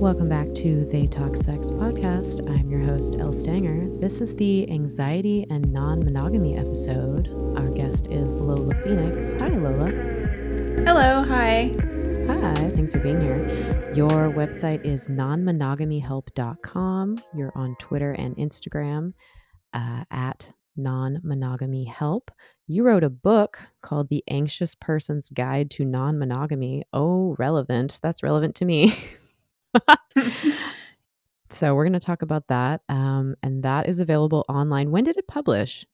Welcome back to They Talk Sex podcast. I'm your host, Elle Stanger. This is the anxiety and non monogamy episode. Our guest is Lola Phoenix. Hi, Lola. Hello. Hi. Hi. Thanks for being here. Your website is nonmonogamyhelp.com. You're on Twitter and Instagram uh, at non monogamy help. You wrote a book called The Anxious Person's Guide to Non Monogamy. Oh, relevant. That's relevant to me. so, we're going to talk about that. Um, and that is available online. When did it publish?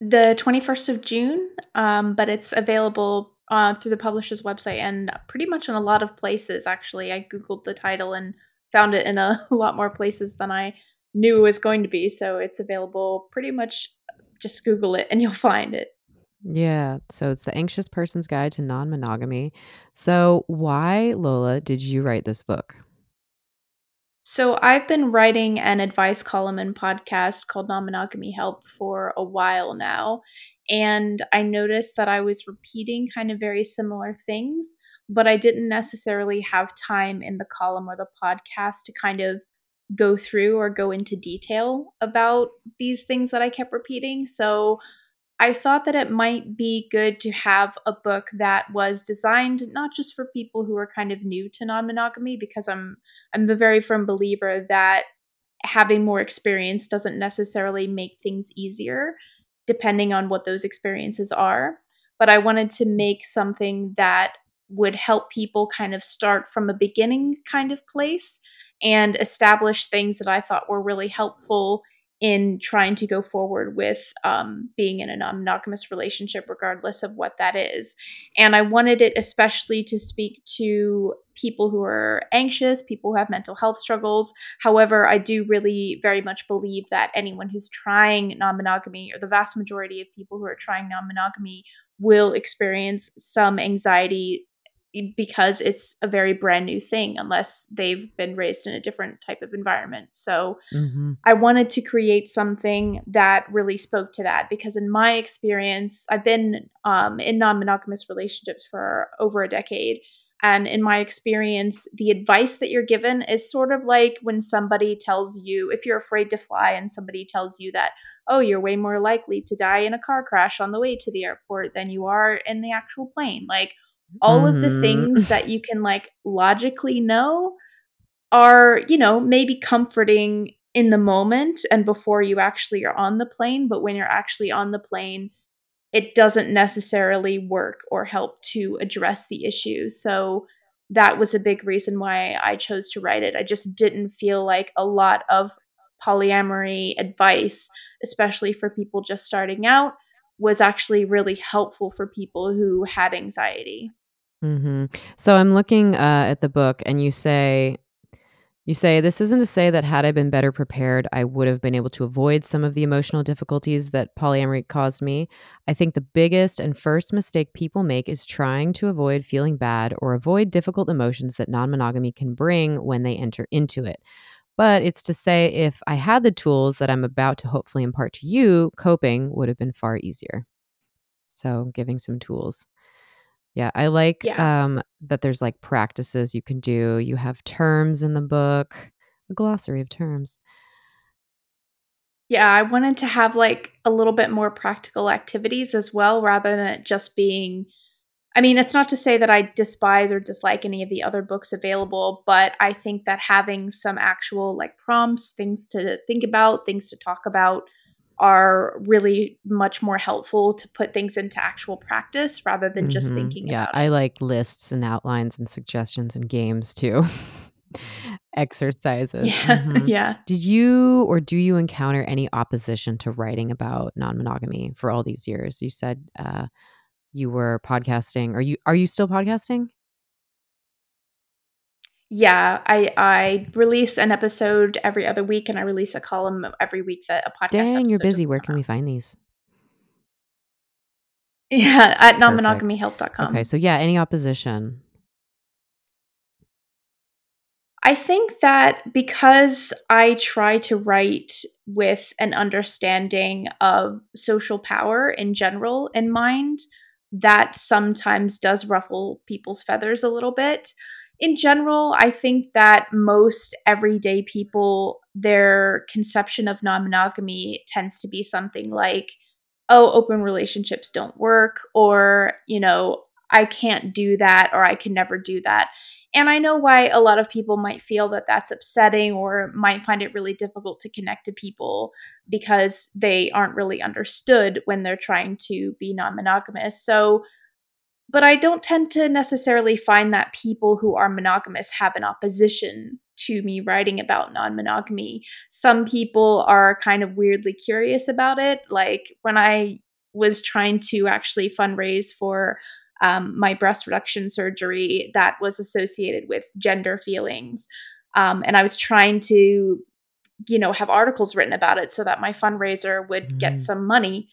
The 21st of June, um, but it's available uh, through the publisher's website and pretty much in a lot of places, actually. I Googled the title and found it in a lot more places than I knew it was going to be. So, it's available pretty much just Google it and you'll find it. Yeah. So it's the anxious person's guide to non monogamy. So, why, Lola, did you write this book? So, I've been writing an advice column and podcast called Non Monogamy Help for a while now. And I noticed that I was repeating kind of very similar things, but I didn't necessarily have time in the column or the podcast to kind of go through or go into detail about these things that I kept repeating. So I thought that it might be good to have a book that was designed not just for people who are kind of new to non-monogamy because I'm I'm the very firm believer that having more experience doesn't necessarily make things easier depending on what those experiences are. But I wanted to make something that would help people kind of start from a beginning kind of place and establish things that I thought were really helpful in trying to go forward with um, being in a non monogamous relationship, regardless of what that is. And I wanted it especially to speak to people who are anxious, people who have mental health struggles. However, I do really very much believe that anyone who's trying non monogamy, or the vast majority of people who are trying non monogamy, will experience some anxiety because it's a very brand new thing unless they've been raised in a different type of environment. So mm-hmm. I wanted to create something that really spoke to that because in my experience, I've been um, in non-monogamous relationships for over a decade. And in my experience, the advice that you're given is sort of like when somebody tells you, if you're afraid to fly and somebody tells you that, oh, you're way more likely to die in a car crash on the way to the airport than you are in the actual plane. Like, all mm-hmm. of the mm-hmm. things that you can like logically know are, you know, maybe comforting in the moment and before you actually are on the plane, but when you're actually on the plane, it doesn't necessarily work or help to address the issue. So that was a big reason why I chose to write it. I just didn't feel like a lot of polyamory advice, especially for people just starting out, was actually really helpful for people who had anxiety. hmm So I'm looking uh, at the book, and you say you say this isn't to say that had I been better prepared, I would have been able to avoid some of the emotional difficulties that polyamory caused me. I think the biggest and first mistake people make is trying to avoid feeling bad or avoid difficult emotions that non monogamy can bring when they enter into it. But it's to say, if I had the tools that I'm about to hopefully impart to you, coping would have been far easier. So, giving some tools. Yeah, I like yeah. um, that there's like practices you can do. You have terms in the book, a glossary of terms. Yeah, I wanted to have like a little bit more practical activities as well, rather than it just being I mean, it's not to say that I despise or dislike any of the other books available, but I think that having some actual like prompts, things to think about, things to talk about are really much more helpful to put things into actual practice rather than mm-hmm. just thinking yeah, I like lists and outlines and suggestions and games too. Exercises. Yeah. Mm-hmm. Yeah. Did you or do you encounter any opposition to writing about non-monogamy for all these years? You said uh you were podcasting. Are you are you still podcasting? Yeah, I I release an episode every other week, and I release a column every week that a podcast. Dang, you're busy. Where can out. we find these? Yeah, at nonmonogamyhelp.com. Okay, so yeah, any opposition? I think that because I try to write with an understanding of social power in general in mind, that sometimes does ruffle people's feathers a little bit. in general, I think that most everyday people, their conception of non monogamy tends to be something like, oh, open relationships don't work, or, you know, I can't do that, or I can never do that. And I know why a lot of people might feel that that's upsetting or might find it really difficult to connect to people because they aren't really understood when they're trying to be non monogamous. So, but I don't tend to necessarily find that people who are monogamous have an opposition to me writing about non monogamy. Some people are kind of weirdly curious about it. Like when I was trying to actually fundraise for um, my breast reduction surgery that was associated with gender feelings. Um, and I was trying to, you know, have articles written about it so that my fundraiser would mm. get some money.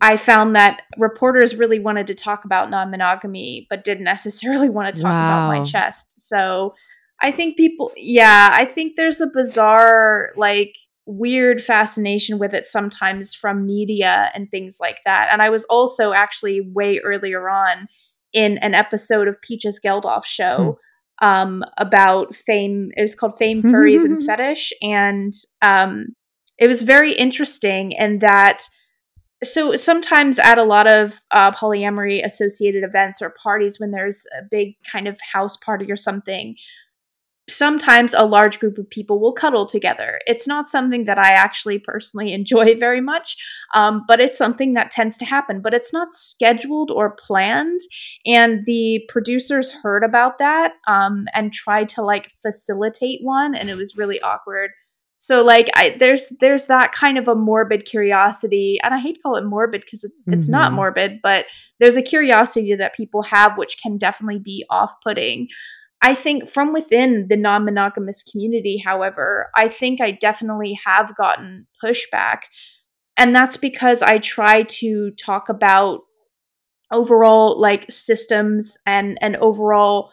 I found that reporters really wanted to talk about non monogamy, but didn't necessarily want to talk wow. about my chest. So I think people, yeah, I think there's a bizarre, like, weird fascination with it sometimes from media and things like that. And I was also actually way earlier on in an episode of Peaches Geldof show hmm. um, about fame. It was called Fame, Furries, and Fetish. And um, it was very interesting in that so sometimes at a lot of uh, polyamory associated events or parties when there's a big kind of house party or something sometimes a large group of people will cuddle together. It's not something that I actually personally enjoy very much, um, but it's something that tends to happen. But it's not scheduled or planned. And the producers heard about that um, and tried to like facilitate one, and it was really awkward. So like I there's there's that kind of a morbid curiosity and I hate to call it morbid because it's it's mm-hmm. not morbid but there's a curiosity that people have which can definitely be off-putting. I think from within the non monogamous community, however, I think I definitely have gotten pushback. And that's because I try to talk about overall like systems and and overall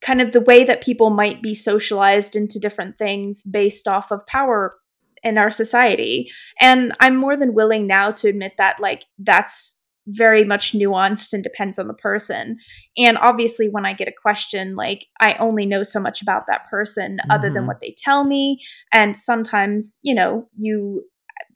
kind of the way that people might be socialized into different things based off of power in our society. And I'm more than willing now to admit that like that's very much nuanced and depends on the person. And obviously, when I get a question, like I only know so much about that person mm-hmm. other than mm-hmm. what they tell me. And sometimes, you know, you,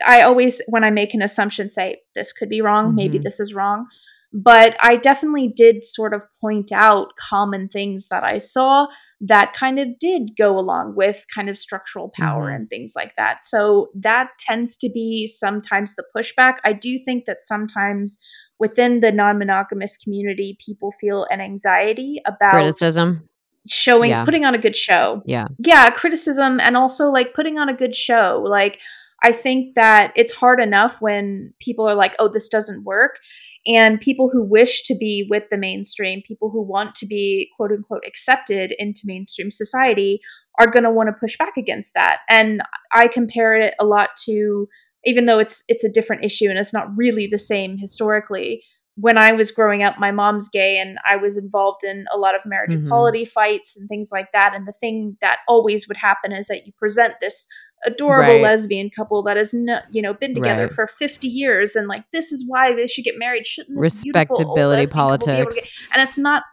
I always, when I make an assumption, say, this could be wrong, mm-hmm. maybe this is wrong. But I definitely did sort of point out common things that I saw that kind of did go along with kind of structural power mm-hmm. and things like that. So that tends to be sometimes the pushback. I do think that sometimes within the non-monogamous community people feel an anxiety about criticism. showing yeah. putting on a good show. Yeah. Yeah criticism and also like putting on a good show. Like i think that it's hard enough when people are like oh this doesn't work. And people who wish to be with the mainstream people who want to be quote unquote accepted into mainstream society are going to want to push back against that. And i compare it a lot to even though it's it's a different issue and it's not really the same historically when i was growing up my mom's gay and i was involved in a lot of marriage mm-hmm. equality fights and things like that and the thing that always would happen is that you present this adorable right. lesbian couple that has no, you know been together right. for 50 years and like this is why they should get married shouldn't this respectability politics and it's not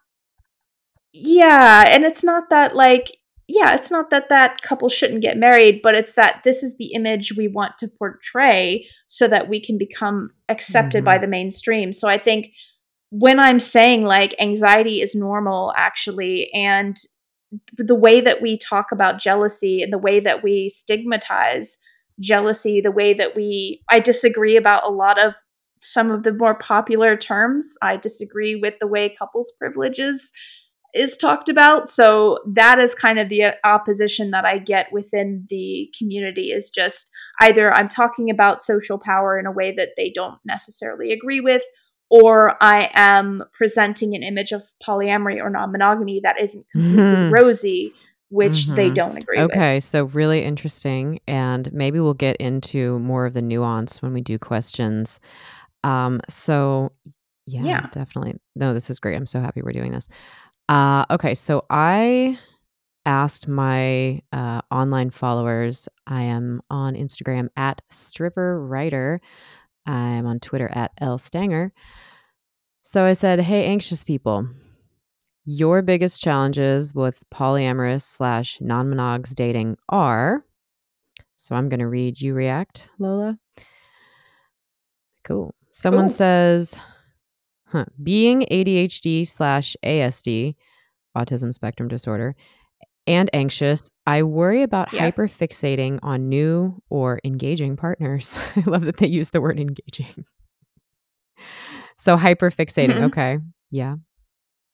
yeah and it's not that like yeah, it's not that that couple shouldn't get married, but it's that this is the image we want to portray so that we can become accepted mm-hmm. by the mainstream. So I think when I'm saying like anxiety is normal, actually, and the way that we talk about jealousy and the way that we stigmatize jealousy, the way that we, I disagree about a lot of some of the more popular terms. I disagree with the way couples privileges is talked about. So that is kind of the opposition that I get within the community is just either I'm talking about social power in a way that they don't necessarily agree with, or I am presenting an image of polyamory or non monogamy that isn't completely mm-hmm. rosy, which mm-hmm. they don't agree okay, with. Okay, so really interesting. And maybe we'll get into more of the nuance when we do questions. Um, so yeah, yeah, definitely. No, this is great. I'm so happy we're doing this. Uh, okay, so I asked my uh, online followers. I am on Instagram at stripper writer. I'm on Twitter at Elle Stanger. So I said, "Hey, anxious people, your biggest challenges with polyamorous slash non monogs dating are. So I'm going to read you react, Lola. Cool. Someone Cool. says, huh, being ADHD slash ASD, autism spectrum disorder, and anxious, I worry about Yeah. hyperfixating on new or engaging partners. I love that they use the word engaging. So hyperfixating, Mhm. okay. Yeah.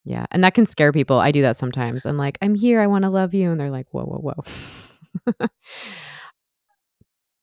Yeah. And that can scare people. I do that sometimes. I'm like, I'm here, I want to love you. And they're like, whoa, whoa, whoa.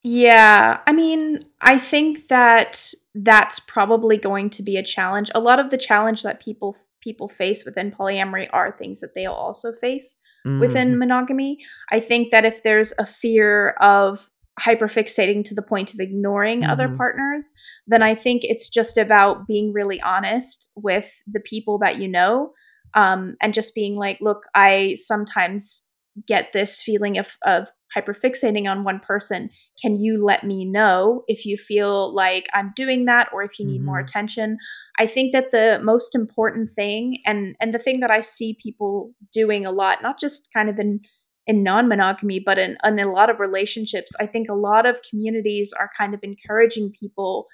Yeah, I mean, I think that that's probably going to be a challenge. A lot of the challenge that people people face within polyamory are things that they'll also face within Mhm. monogamy. I think that if there's a fear of hyperfixating to the point of ignoring other Mhm. partners, then I think it's just about being really honest with the people that you know, um, and just being like, "Look, I sometimes get this feeling of of hyperfixating on one person. Can you let me know if you feel like I'm doing that or if you need more Mhm. attention?" I think that the most important thing and and the thing that I see people doing a lot, not just kind of in in non-monogamy, but in, in a lot of relationships, I think a lot of communities are kind of encouraging people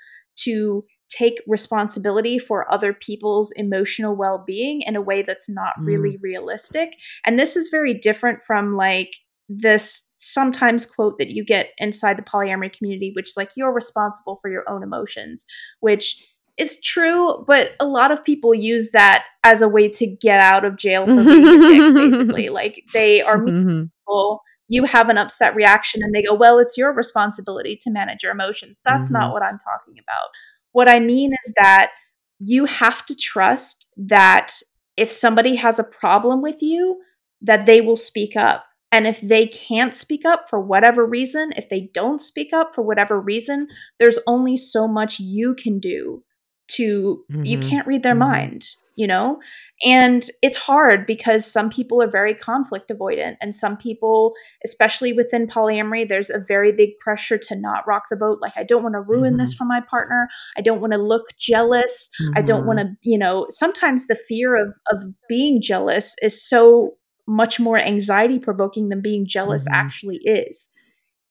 to take responsibility for other people's emotional well-being in a way that's not Mm. really realistic. And this is very different from like this sometimes quote that you get inside the polyamory community, which is like you're responsible for your own emotions, which is true, but a lot of people use that as a way to get out of jail for being a dick, basically. Like they are Mhm. people, you have an upset reaction, and they go, Well, it's your responsibility to manage your emotions. That's not Mhm. what I'm talking about. What I mean is that you have to trust that if somebody has a problem with you, that they will speak up. And if they can't speak up for whatever reason, if they don't speak up for whatever reason, there's only so much you can do to you Mhm. can't read their Mhm. mind, you know? And it's hard because some people are very conflict avoidant and some people, especially within polyamory, there's a very big pressure to not rock the boat. Like I don't want to ruin this Mhm. for my partner. I don't want to look jealous. I don't want Mhm. to, you know, sometimes the fear of of being jealous is so much more anxiety provoking than being jealous Mhm. actually is.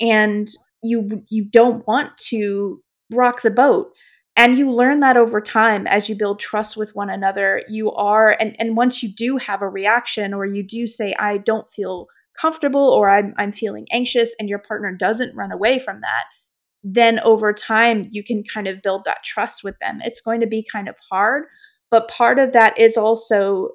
And you you don't want to rock the boat. And you learn that over time as you build trust with one another. You are and and once you do have a reaction or you do say I don't feel comfortable or I'm I'm feeling anxious and your partner doesn't run away from that, then over time you can kind of build that trust with them. It's going to be kind of hard, but part of that is also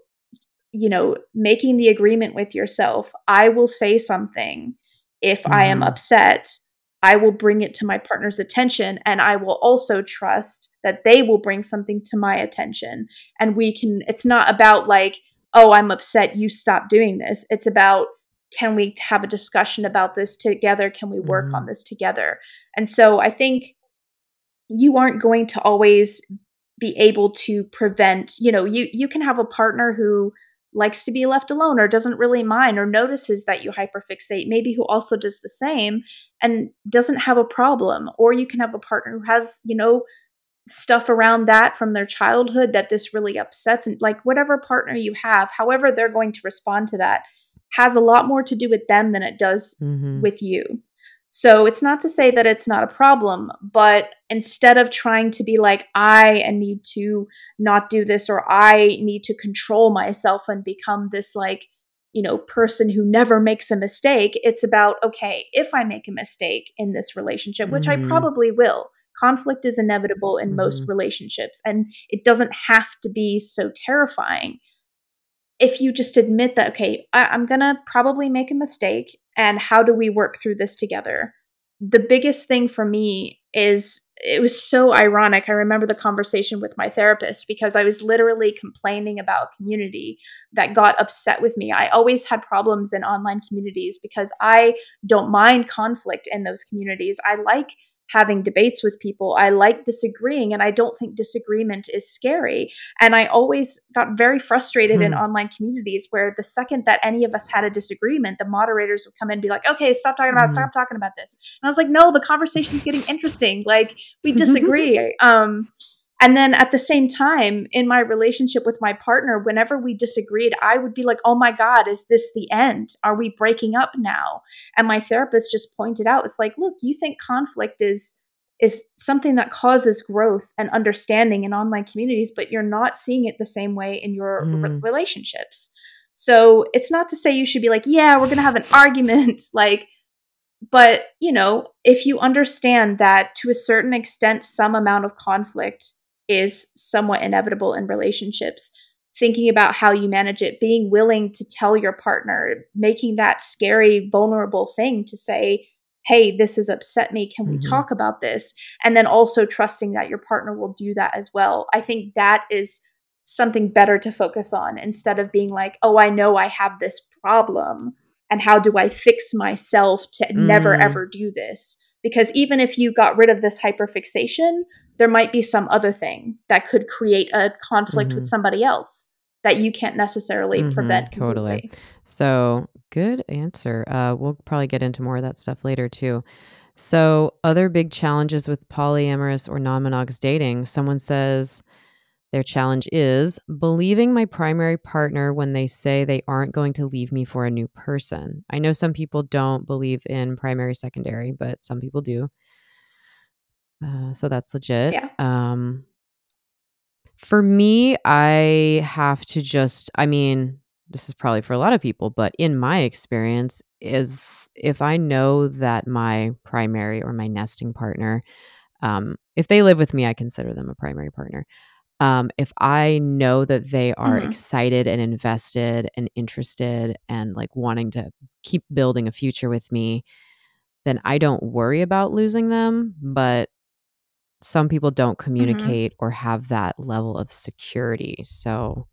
you know, making the agreement with yourself. I will say something if I am Mhm. upset. I will bring it to my partner's attention and I will also trust that they will bring something to my attention. And we can, it's not about like, oh, I'm upset, you stop doing this. It's about, can we have a discussion about this together? Can we work on Mhm. this together? And so I think you aren't going to always be able to prevent, you know, you you can have a partner who likes to be left alone or doesn't really mind or notices that you hyperfixate, maybe who also does the same and doesn't have a problem. Or you can have a partner who has, you know, stuff around that from their childhood that this really upsets and like whatever partner you have, however they're going to respond to that has a lot more to do with them than it does Mhm. with you. So it's not to say that it's not a problem, but instead of trying to be like, I need to not do this or I need to control myself and become this like, you know, person who never makes a mistake, it's about, okay, if I make a mistake in this relationship, which I Mhm. probably will, conflict is inevitable in most Mhm. relationships and it doesn't have to be so terrifying if you just admit that, okay, I, I'm gonna probably make a mistake, and how do we work through this together? The biggest thing for me is it was so ironic. I remember the conversation with my therapist because I was literally complaining about a community that got upset with me. I always had problems in online communities because I don't mind conflict in those communities. I like having debates with people. I like disagreeing, and I don't think disagreement is scary. And I always got very frustrated in Hmm. online communities where the second that any of us had a disagreement, the moderators would come in and be like, okay, stop talking about Mhm. stop talking about this. And I was like, no, the conversation's getting interesting. Like, we disagree. um, And then at the same time, in my relationship with my partner, whenever we disagreed, I would be like, oh my God, is this the end? Are we breaking up now? And my therapist just pointed out, it's like, look, you think conflict is is something that causes growth and understanding in online communities, but you're not seeing it the same way in your mm. re- relationships. So it's not to say you should be like, yeah, we're going to have an argument. like, but, you know, if you understand that to a certain extent, some amount of conflict is somewhat inevitable in relationships, thinking about how you manage it, being willing to tell your partner, making that scary, vulnerable thing to say, hey, this has upset me. Can we mm-hmm. talk about this? And then also trusting that your partner will do that as well. I think that is something better to focus on instead of being like, oh, I know I have this problem. And how do I fix myself to mm. never ever do this? Because even if you got rid of this hyperfixation, there might be some other thing that could create a conflict mm-hmm. with somebody else that you can't necessarily mm-hmm, prevent completely. totally so good answer. Uh, we'll probably get into more of that stuff later too. So other big challenges with polyamorous or non-monogamous dating. Someone says their challenge is believing my primary partner when they say they aren't going to leave me for a new person. I know some people don't believe in primary secondary but some people do uh, so that's legit yeah. um for me, I have to just, I mean, this is probably for a lot of people, but in my experience, is if I know that my primary or my nesting partner, um, if they live with me, I consider them a primary partner. Um, if I know that they are mm-hmm. excited and invested and interested and like wanting to keep building a future with me, then I don't worry about losing them. But some people don't mm-hmm. communicate mm-hmm. or have that level of security. So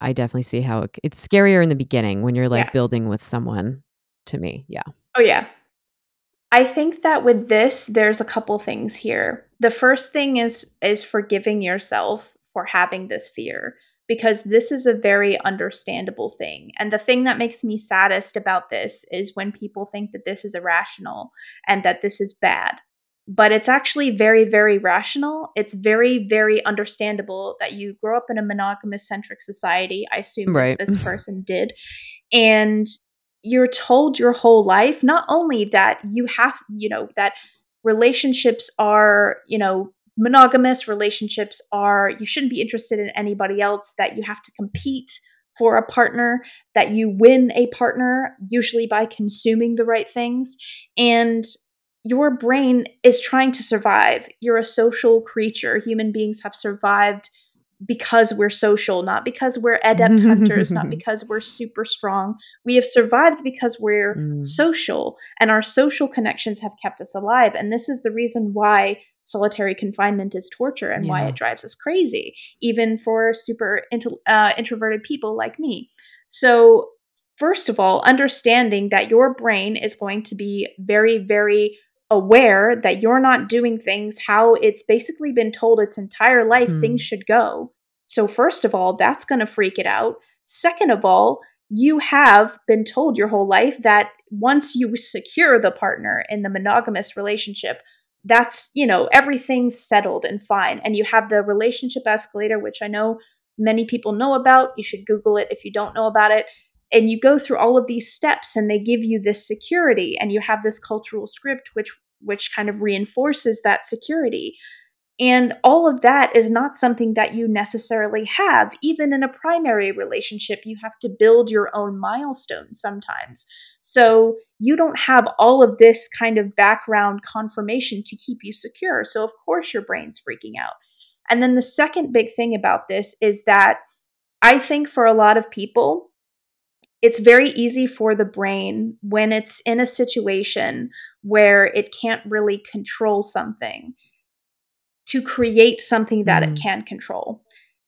I definitely see how it, it's scarier in the beginning when you're like yeah. building with someone to me. Yeah. Oh, yeah. I think that with this there's a couple things here. The first thing is is forgiving yourself for having this fear because this is a very understandable thing. And the thing that makes me saddest about this is when people think that this is irrational and that this is bad but it's actually very, very rational. It's very, very understandable that you grow up in a monogamous centric society. I assume right. this person did. And you're told your whole life not only that you have, you know, that relationships are, you know, monogamous relationships are, you shouldn't be interested in anybody else, that you have to compete for a partner, that you win a partner, usually by consuming the right things. And your brain is trying to survive. You're a social creature. Human beings have survived because we're social, not because we're adept hunters, not because we're super strong. We have survived because we're mm. social, and our social connections have kept us alive. And this is the reason why solitary confinement is torture and yeah. why it drives us crazy, even for super uh, introverted people like me. So, first of all, understanding that your brain is going to be very, very aware that you're not doing things how it's basically been told its entire life hmm. things should go. So, first of all, that's going to freak it out. Second of all, you have been told your whole life that once you secure the partner in the monogamous relationship, that's, you know, everything's settled and fine. And you have the relationship escalator, which I know many people know about. You should Google it if you don't know about it and you go through all of these steps and they give you this security and you have this cultural script which which kind of reinforces that security. And all of that is not something that you necessarily have. Even in a primary relationship you have to build your own milestones sometimes. So you don't have all of this kind of background confirmation to keep you secure. So of course your brain's freaking out. And then the second big thing about this is that i think for a lot of people it's very easy for the brain when it's in a situation where it can't really control something to create something that mm. it can control.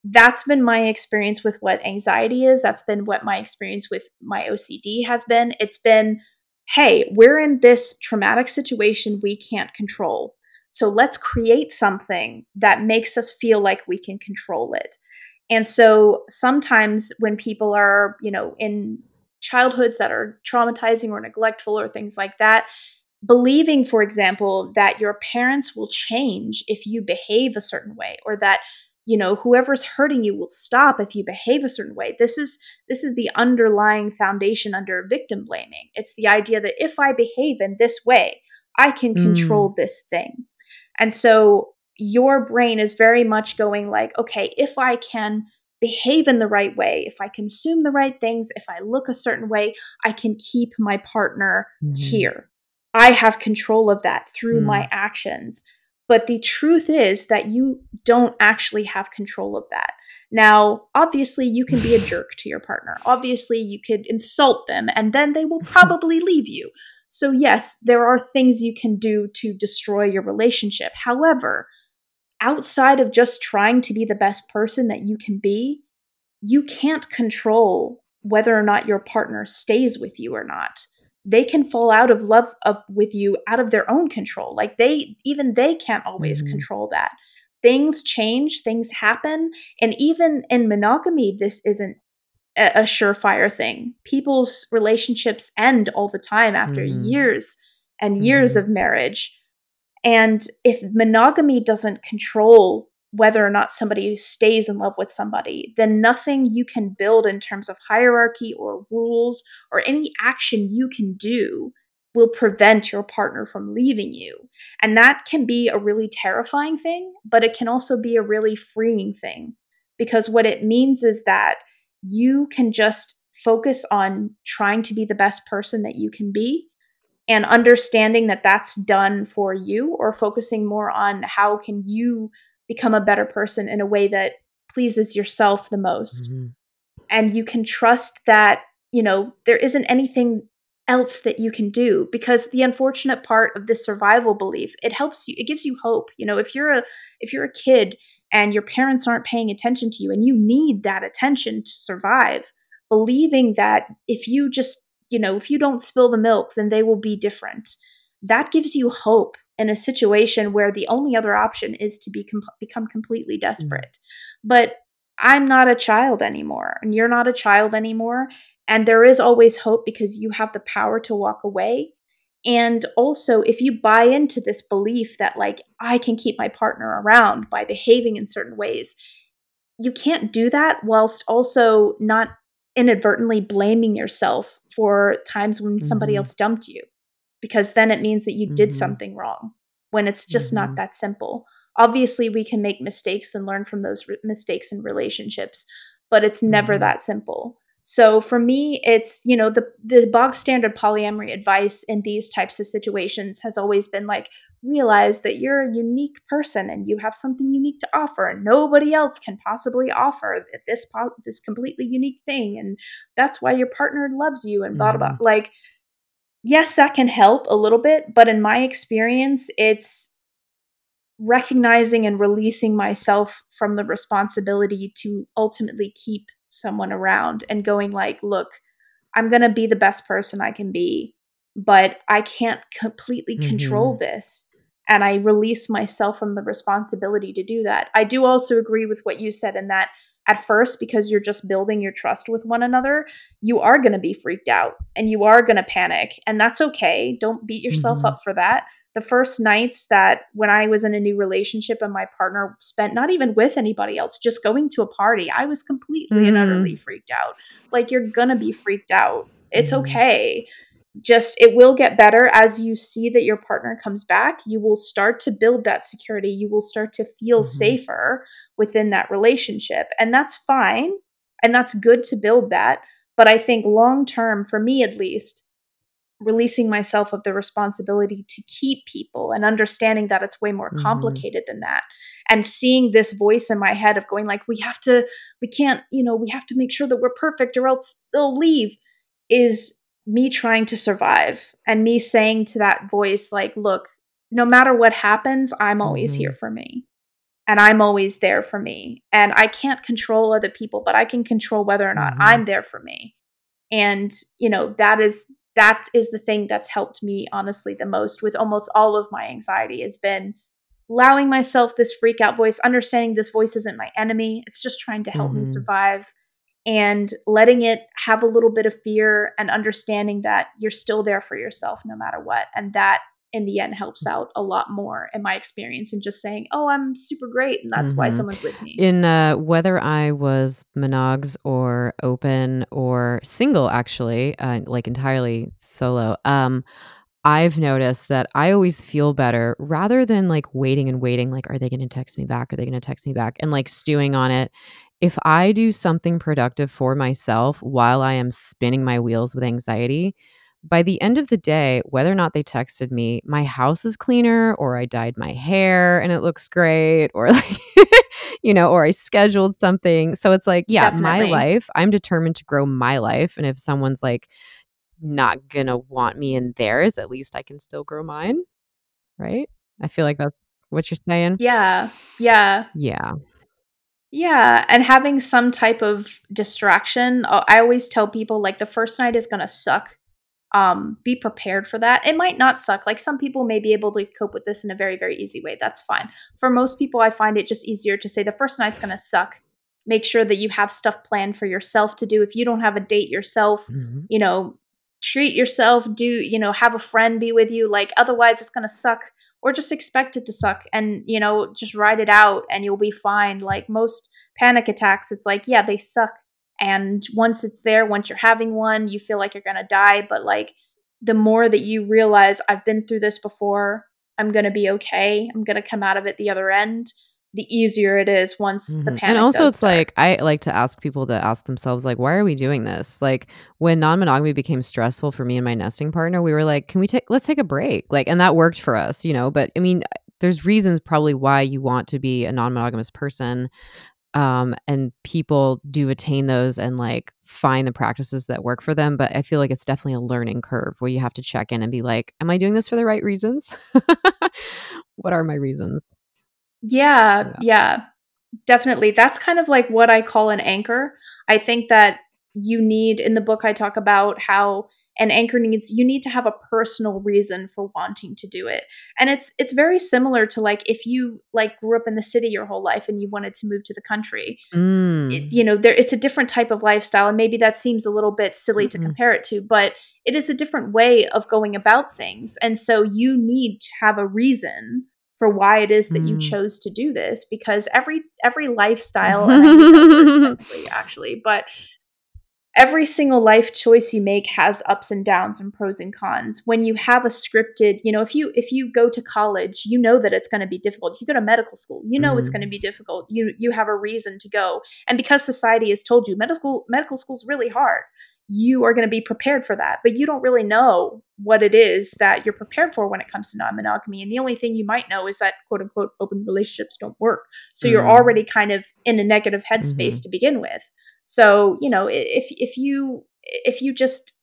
That's been my experience with what anxiety is. That's been what my experience with my OCD has been. It's been, hey, we're in this traumatic situation we can't control. So let's create something that makes us feel like we can control it. And so sometimes when people are, you know, in childhoods that are traumatizing or neglectful or things like that, believing, for example, that your parents will change if you behave a certain way or that you know whoever's hurting you will stop if you behave a certain way. This is this is the underlying foundation under victim blaming. It's the idea that if i behave in this way i can mm. control this thing. And so your brain is very much going like okay if i can behave in the right way if i consume the right things if i look a certain way i can keep my partner mm-hmm. here i have control of that through mm. my actions but the truth is that you don't actually have control of that. Now, obviously, you can be a jerk to your partner. Obviously, you could insult them and then they will probably leave you. So, yes, there are things you can do to destroy your relationship. However, outside of just trying to be the best person that you can be, you can't control whether or not your partner stays with you or not they can fall out of love of, with you out of their own control. Like they, even they can't always mm-hmm. control that. Things change, things happen. And even in monogamy, this isn't a, a surefire thing. People's relationships end all the time after mm-hmm. years and years mm-hmm. of marriage. And if monogamy doesn't control whether or not somebody stays in love with somebody, then nothing you can build in terms of hierarchy or rules or any action you can do will prevent your partner from leaving you. And that can be a really terrifying thing, but it can also be a really freeing thing because what it means is that you can just focus on trying to be the best person that you can be and understanding that that's done for you or focusing more on how can you become a better person in a way that pleases yourself the most. Mm-hmm. And you can trust that, you know, there isn't anything else that you can do because the unfortunate part of this survival belief it helps you it gives you hope you know if you're a if you're a kid and your parents aren't paying attention to you and you need that attention to survive believing that if you just you know if you don't spill the milk then they will be different that gives you hope in a situation where the only other option is to be com- become completely mm. desperate. Mm-hmm. But I'm not a child anymore, and you're not a child anymore. And there is always hope because you have the power to walk away. And also, if you buy into this belief that, like, I can keep my partner around by behaving in certain ways, you can't do that whilst also not inadvertently blaming yourself for times when somebody mm-hmm. else dumped you because then it means that you mm-hmm. did something wrong when it's just mm-hmm. not that simple. Obviously, we can make mistakes and learn from those re- mistakes in relationships, but it's never mm-hmm. that simple. So for me, it's, you know, the the bog standard polyamory advice in these types of situations has always been like realize that you're a unique person and you have something unique to offer and nobody else can possibly offer this po- this completely unique thing and that's why your partner loves you and blah blah blah. Mm-hmm. Like yes, that can help a little bit, but in my experience, it's recognizing and releasing myself from the responsibility to ultimately keep someone around and going like, look, I'm going to be the best person I can be, but I can't completely mm-hmm. control this. And I release myself from the responsibility to do that. I do also agree with what you said in that at first because you're just building your trust with one another, you are going to be freaked out and you are going to panic. And that's okay. Don't beat yourself mm-hmm. up for that. The first nights that when I was in a new relationship and my partner spent not even with anybody else, just going to a party, I was completely mm-hmm. and utterly freaked out. Like, you're to be freaked out. It's mm-hmm. okay just it will get better as you see that your partner comes back you will start to build that security you will start to feel mm-hmm. safer within that relationship and that's fine and that's good to build that but i think long term for me at least releasing myself of the responsibility to keep people and understanding that it's way more mm-hmm. complicated mm-hmm. than that and seeing this voice in my head of going like we have to we can't you know we have to make sure that we're perfect or else they'll leave is me trying to survive and me saying to that voice like look no matter what happens i'm always mm-hmm. here for me and i'm always there for me and i can't control other people but i can control whether or not mm-hmm. i'm there for me and you know that is that is the thing that's helped me honestly the most with almost all of my anxiety has been allowing myself this freak out voice understanding this voice isn't my enemy it's just trying to help mm-hmm. me survive and letting it have a little bit of fear and understanding that you're still there for yourself no matter what. And that in the end helps out a lot more in my experience and just saying, "Oh, I'm super great," and that's mm-hmm. why someone's with me. In uh, whether I was monogs or open or single, actually, uh, like entirely solo, um, I've noticed that I always feel better rather than like waiting and waiting. Like, are they going to text me back? Are they going to text me back? And like stewing on it. If I do something productive for myself while I am spinning my wheels with anxiety, by the end of the day, whether or not they texted me, my house is cleaner, or I dyed my hair and it looks great, or like, you know, or I scheduled something. So it's like, yeah, Definitely. my life, I'm determined to grow my life. And if someone's like not gonna want me in theirs, at least I can still grow mine. Right? I feel like that's what you're saying. Yeah. Yeah. Yeah. Yeah, and having some type of distraction. Uh, I always tell people like the first night is going to suck um, be prepared for that. It might not suck. Like some people may be able to cope with this in a very, very easy way. That's fine. For most people, I find it just easier to say the first night's going to suck. Make sure that you have stuff planned for yourself to do. If you don't have a date yourself, mm-hmm. you know, treat yourself, do, you know, have a friend be with you. Like otherwise, it's going to suck or just expect it to suck and, you know, just ride it out and you'll be fine. Like most panic attacks, it's like, yeah, they suck and once it's there, once you're having one, you feel like you're going to die. But like the more that you realize, I've been through this before, I'm going to be okay, I'm going to come out of it the other end, the easier it is once mm-hmm. the panic. And also, it's start. like I like to ask people to ask themselves, like, why are we doing this? Like when non-monogamy became stressful for me and my nesting partner, we were like, can we take let's take a break? Like, and that worked for us, you know. But I mean, there's reasons probably why you want to be a non-monogamous person um, and people do attain those and like find the practices that work for them but i feel like it's definitely a learning curve where you have to check in and be like am i doing this for the right reasons? What are my reasons? Yeah, yeah. yeah. Definitely. That's kind of like what i call an anchor. I think that you need in the book i talk about how an anchor needs you need to have a personal reason for wanting to do it and it's it's very similar to like if you like grew up in the city your whole life and you wanted to move to the country mm. it, you know there it's a different type of lifestyle and maybe that seems a little bit silly mm to compare it to but it is a different way of going about things and so you need to have a reason for why it is that mm. you chose to do this because every every lifestyle and actually but every single life choice you make has ups and downs and pros and cons. When you have a scripted you know if you if you go to college you know that it's going to be difficult. If you go to medical school you know mm-hmm. it's going to be difficult. You you have a reason to go. And because society has told you medical medical school is really hard you are going to be prepared for that but you don't really know what it is that you're prepared for when it comes to non-monogamy and the only thing you might know is that quote unquote open relationships don't work so mm-hmm. you're already kind of in a negative headspace mm-hmm. to begin with so you know if if you if you just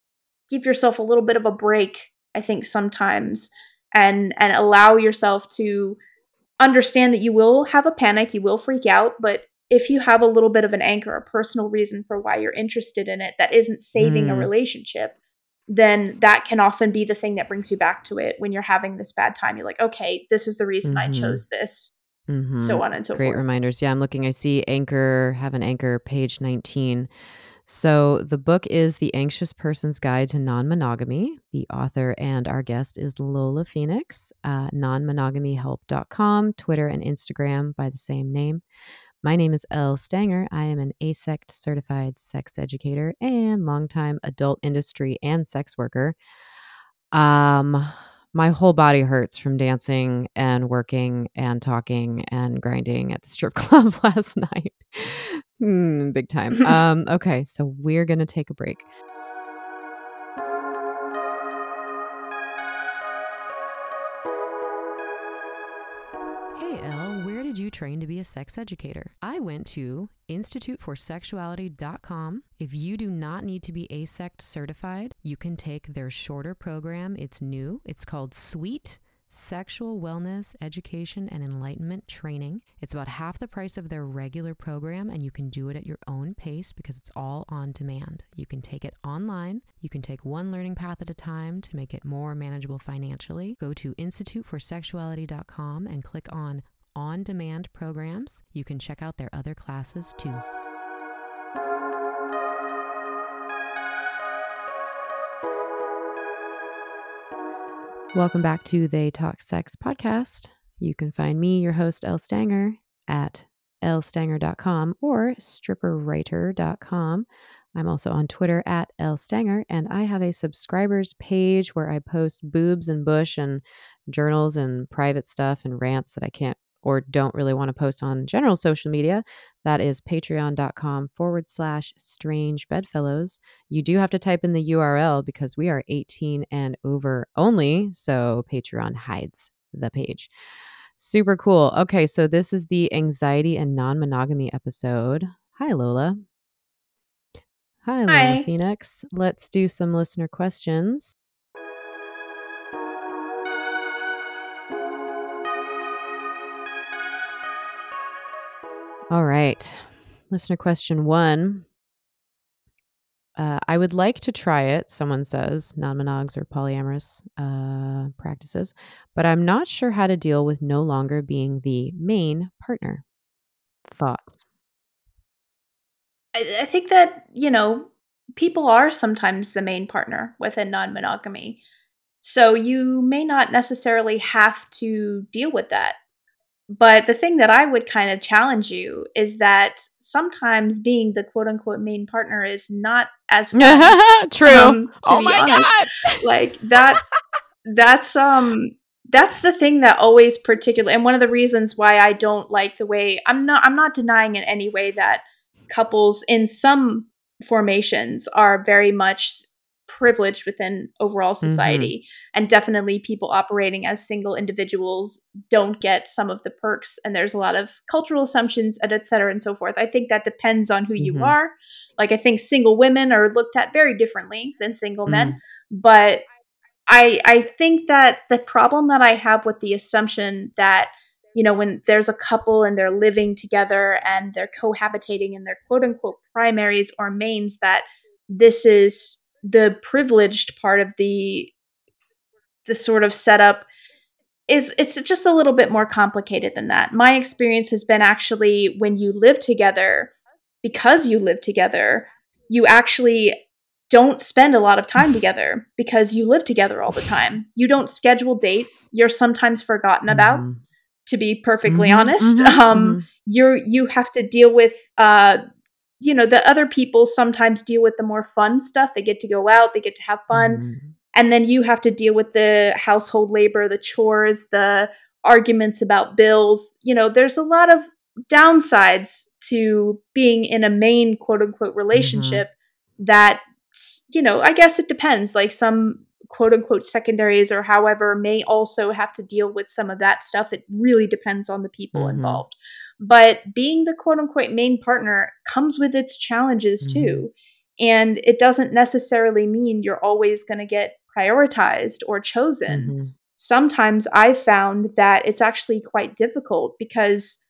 give yourself a little bit of a break i think sometimes and and allow yourself to understand that you will have a panic you will freak out but if you have a little bit of an anchor, a personal reason for why you're interested in it that isn't saving mm. a relationship, then that can often be the thing that brings you back to it when you're having this bad time. You're like, okay, this is the reason mm-hmm. I chose this. Mm-hmm. So on and so Great forth. Great reminders. Yeah, I'm looking. I see Anchor, have an Anchor, page 19. So the book is The Anxious Person's Guide to Non Monogamy. The author and our guest is Lola Phoenix, uh, nonmonogamyhelp.com, Twitter and Instagram by the same name. My name is Elle Stanger. I am an AASECT certified sex educator and longtime adult industry and sex worker. Um, my whole body hurts from dancing and working and talking and grinding at the strip club last night. mm, big time. Um, okay, so we're going to take a break. You train to be a sex educator? I went to instituteforsexuality.com. If you do not need to be AASECT certified, you can take their shorter program. It's new. It's called Sweet Sexual Wellness Education and Enlightenment Training. It's about half the price of their regular program, and you can do it at your own pace because it's all on demand. You can take it online. You can take one learning path at a time to make it more manageable financially. Go to instituteforsexuality.com and click on on demand programs. You can check out their other classes too. Welcome back to They Talk Sex podcast. You can find me, your host, Elle Stanger, at ellestanger.com or stripperwriter.com. I'm also on Twitter at lstanger, and I have a subscribers page where I post boobs and bush and journals and private stuff and rants that I can't or don't really want to post on general social media, that is patreon.com forward slash strange bedfellows. You do have to type in the URL because we are 18 and over only. So Patreon hides the page. Super cool. Okay, so this is the anxiety and non monogamy episode. Hi, Lola. Hi, Lola Hi. Phoenix. Let's do some listener questions. All right. Listener question one. Uh, I would like to try it, someone says, non monogs or polyamorous uh, practices, but I'm not sure how to deal with no longer being the main partner. Thoughts? I, I think that, you know, people are sometimes the main partner within non monogamy. So you may not necessarily have to deal with that. But the thing that I would kind of challenge you is that sometimes being the quote unquote main partner is not as fun. True. um, oh my honest. God. like that that's um that's the thing that always particularly and one of the reasons why I don't like the way I'm not I'm not denying in any way that couples in some formations are very much privileged within overall society and definitely people operating as single individuals don't get some of the perks and there's a lot of cultural assumptions and et cetera and so forth i think that depends on who Mhm. you are like i think single women are looked at very differently than single Mm. men but i i think that the problem that i have with the assumption that you know when there's a couple and they're living together and they're cohabitating in their quote unquote primaries or mains that this is the privileged part of the the sort of setup is it's just a little bit more complicated than that. My experience has been actually when you live together, because you live together, you actually don't spend a lot of time together because you live together all the time. You don't schedule dates. You're sometimes forgotten about, Mhm. to be perfectly Mhm, honest. mhm, Um, mhm. you're you have to deal with uh you know the other people sometimes deal with the more fun stuff. They get to go out they get to have fun. Mhm. and then you have to deal with the household labor the chores the arguments about bills. You know there's a lot of downsides to being in a main quote unquote relationship that you know i guess it depends. Like some quote unquote secondaries or however may also have to deal with some of that stuff it really depends on the people Mhm. involved but being the quote unquote main partner comes with its challenges Mhm. too and it doesn't necessarily mean you're always going to get prioritized or chosen Mhm. sometimes I've found that it's actually quite difficult because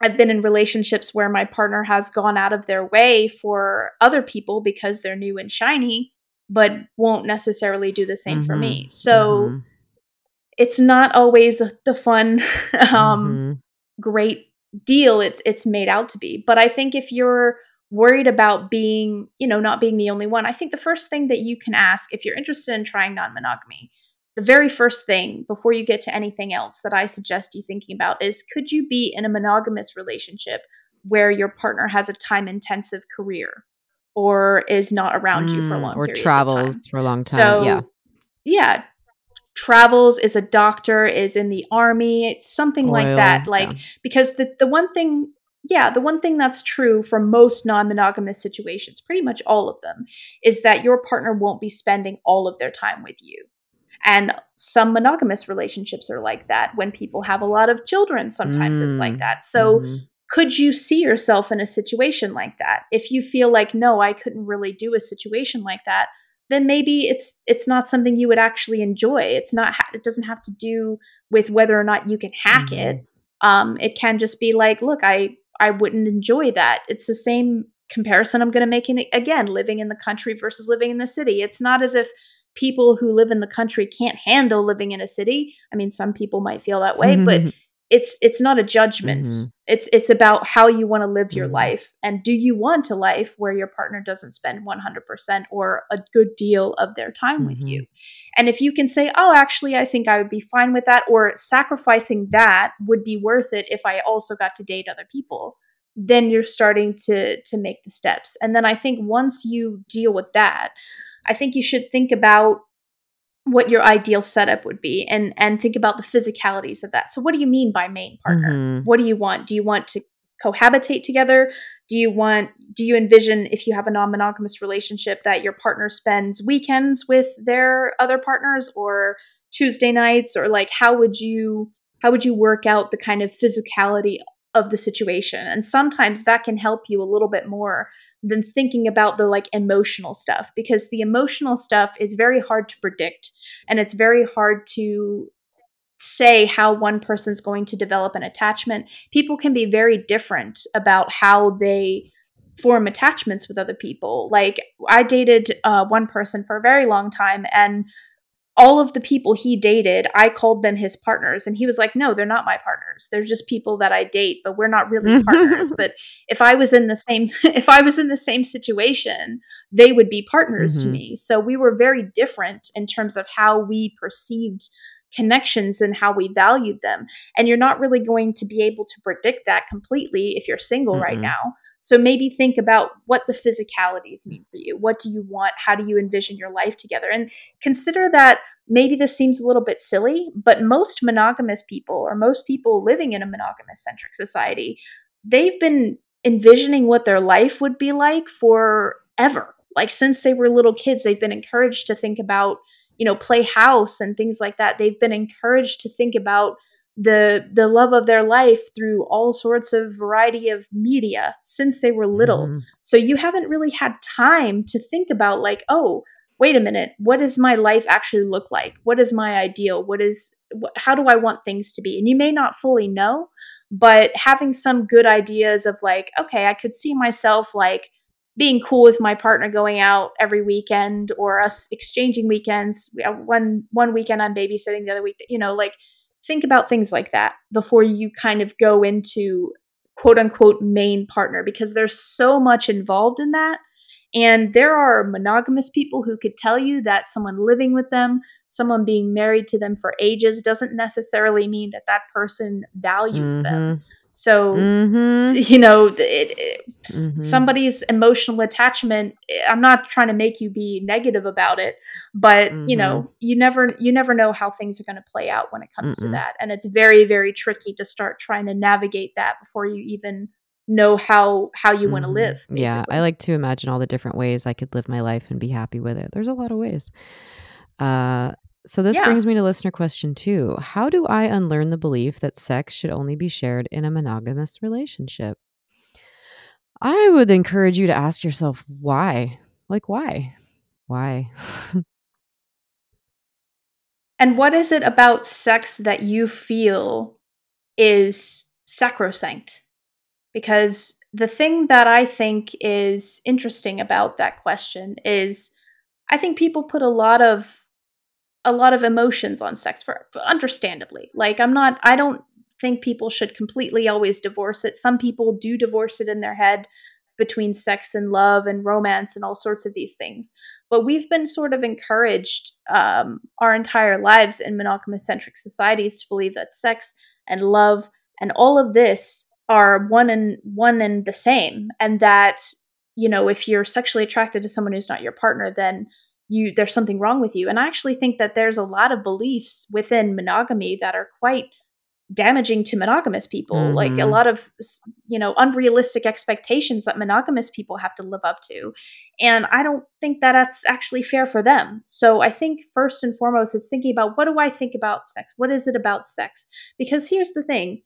I've been in relationships where my partner has gone out of their way for other people because they're new and shiny, but won't necessarily do the same for me. Mhm. So Mhm. it's not always the fun, um, Mhm. great deal it's it's made out to be. But I think if you're worried about being, you know, not being the only one, I think the first thing that you can ask if you're interested in trying non-monogamy, the very first thing before you get to anything else that I suggest you thinking about is could you be in a monogamous relationship where your partner has a time intensive career or is not around you for Mm, long or travels for a long time. So yeah. yeah, travels is a doctor, is in the army, it's something like that. Like yeah. because the the one thing yeah, the one thing that's true for most non-monogamous situations, pretty much all of them, is that your partner won't be spending all of their time with you. And some monogamous relationships are like that. When people have a lot of children, sometimes it's like Mm. that. So Mhm. Could you see yourself in a situation like that? If you feel like no i couldn't really do a situation like that then maybe it's it's not something you would actually enjoy. It's not ha- it doesn't have to do with whether or not you can hack it. Mhm. um it can just be like look i i wouldn't enjoy that. It's the same comparison i'm going to make in again living in the country versus living in the city. It's not as if people who live in the country can't handle living in a city. I mean some people might feel that way but it's it's not a judgment Mhm. it's it's about how you want to live your Mhm. life and do you want a life where your partner doesn't spend 100% or a good deal of their time with Mhm. you and if you can say oh actually i think i would be fine with that or sacrificing that would be worth it if i also got to date other people then you're starting to to make the steps and then i think once you deal with that i think you should think about what your ideal setup would be and and think about the physicalities of that. So what do you mean by main partner? Mhm. What do you want? Do you want to cohabitate together? Do you want do you envision if you have a non-monogamous relationship that your partner spends weekends with their other partners or Tuesday nights or like how would you how would you work out the kind of physicality of the situation? And sometimes that can help you a little bit more than thinking about the like emotional stuff because the emotional stuff is very hard to predict and it's very hard to say how one person's going to develop an attachment. People can be very different about how they form attachments with other people. Like I dated uh, one person for a very long time and all of the people he dated, I called them his partners. And he was like, no, they're not my partners. They're just people that I date, but we're not really partners. But if I was in the same if I was in the same situation, they would be partners to Mhm. me. So we were very different in terms of how we perceived connections and how we valued them. And you're not really going to be able to predict that completely if you're single right Mm-mm. now. So maybe think about what the physicalities mean for you. What do you want? How do you envision your life together? And consider that maybe this seems a little bit silly, but most monogamous people or most people living in a monogamous centric society, they've been envisioning what their life would be like forever. Like since they were little kids, they've been encouraged to think about, you know, play house and things like that. They've been encouraged to think about the the love of their life through all sorts of variety of media since they were little. Mhm. So you haven't really had time to think about like, oh, wait a minute, what does my life actually look like? What is my ideal? What is wh- how do I want things to be? And you may not fully know, but having some good ideas of like, okay, I could see myself like being cool with my partner going out every weekend or us exchanging weekends. We have One one weekend I'm babysitting, the other week, you know, like think about things like that before you kind of go into quote unquote main partner because there's so much involved in that. And there are monogamous people who could tell you that someone living with them, someone being married to them for ages, doesn't necessarily mean that that person values them. Mm-hmm. So, Mhm. you know, it, it, Mhm. somebody's emotional attachment. eh, I'm not trying to make you be negative about it, but you Mhm. know, you never you never know how things are going to play out when it comes to Mm-mm. that, and it's very very tricky to start trying to navigate that before you even know how how you want to Mhm. live. Yeah, I like to imagine all the different ways I could live my life and be happy with it. There's a lot of ways. Uh, so this Yeah. brings me to listener question two. How do I unlearn the belief that sex should only be shared in a monogamous relationship? I would encourage you to ask yourself why. Like why? Why? And what is it about sex that you feel is sacrosanct? Because the thing that I think is interesting about that question is I think people put a lot of a lot of emotions on sex for, understandably. Like I'm not I don't think people should completely always divorce it. Some people do divorce it in their head between sex and love and romance and all sorts of these things. But we've been sort of encouraged um, our entire lives in monogamous centric societies to believe that sex and love and all of this are one and one and the same, and that you know if you're sexually attracted to someone who's not your partner, then you there's something wrong with you. And I actually think that there's a lot of beliefs within monogamy that are quite damaging to monogamous people. Like a Mhm. lot of you know unrealistic expectations that monogamous people have to live up to. And i don't think that that's actually fair for them. So i think first and foremost is thinking about what do i think about sex? What is it about sex? Because here's the thing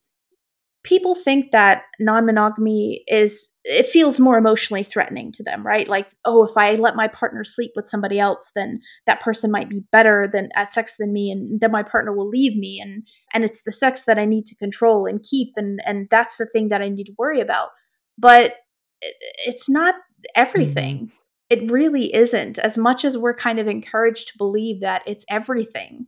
people think that non-monogamy is it feels more emotionally threatening to them right? Like oh if i let my partner sleep with somebody else then that person might be better than at sex than me and then my partner will leave me and and it's the sex that i need to control and keep and and that's the thing that i need to worry about. But it- it's not everything. Mm-hmm. It really isn't as much as we're kind of encouraged to believe that it's everything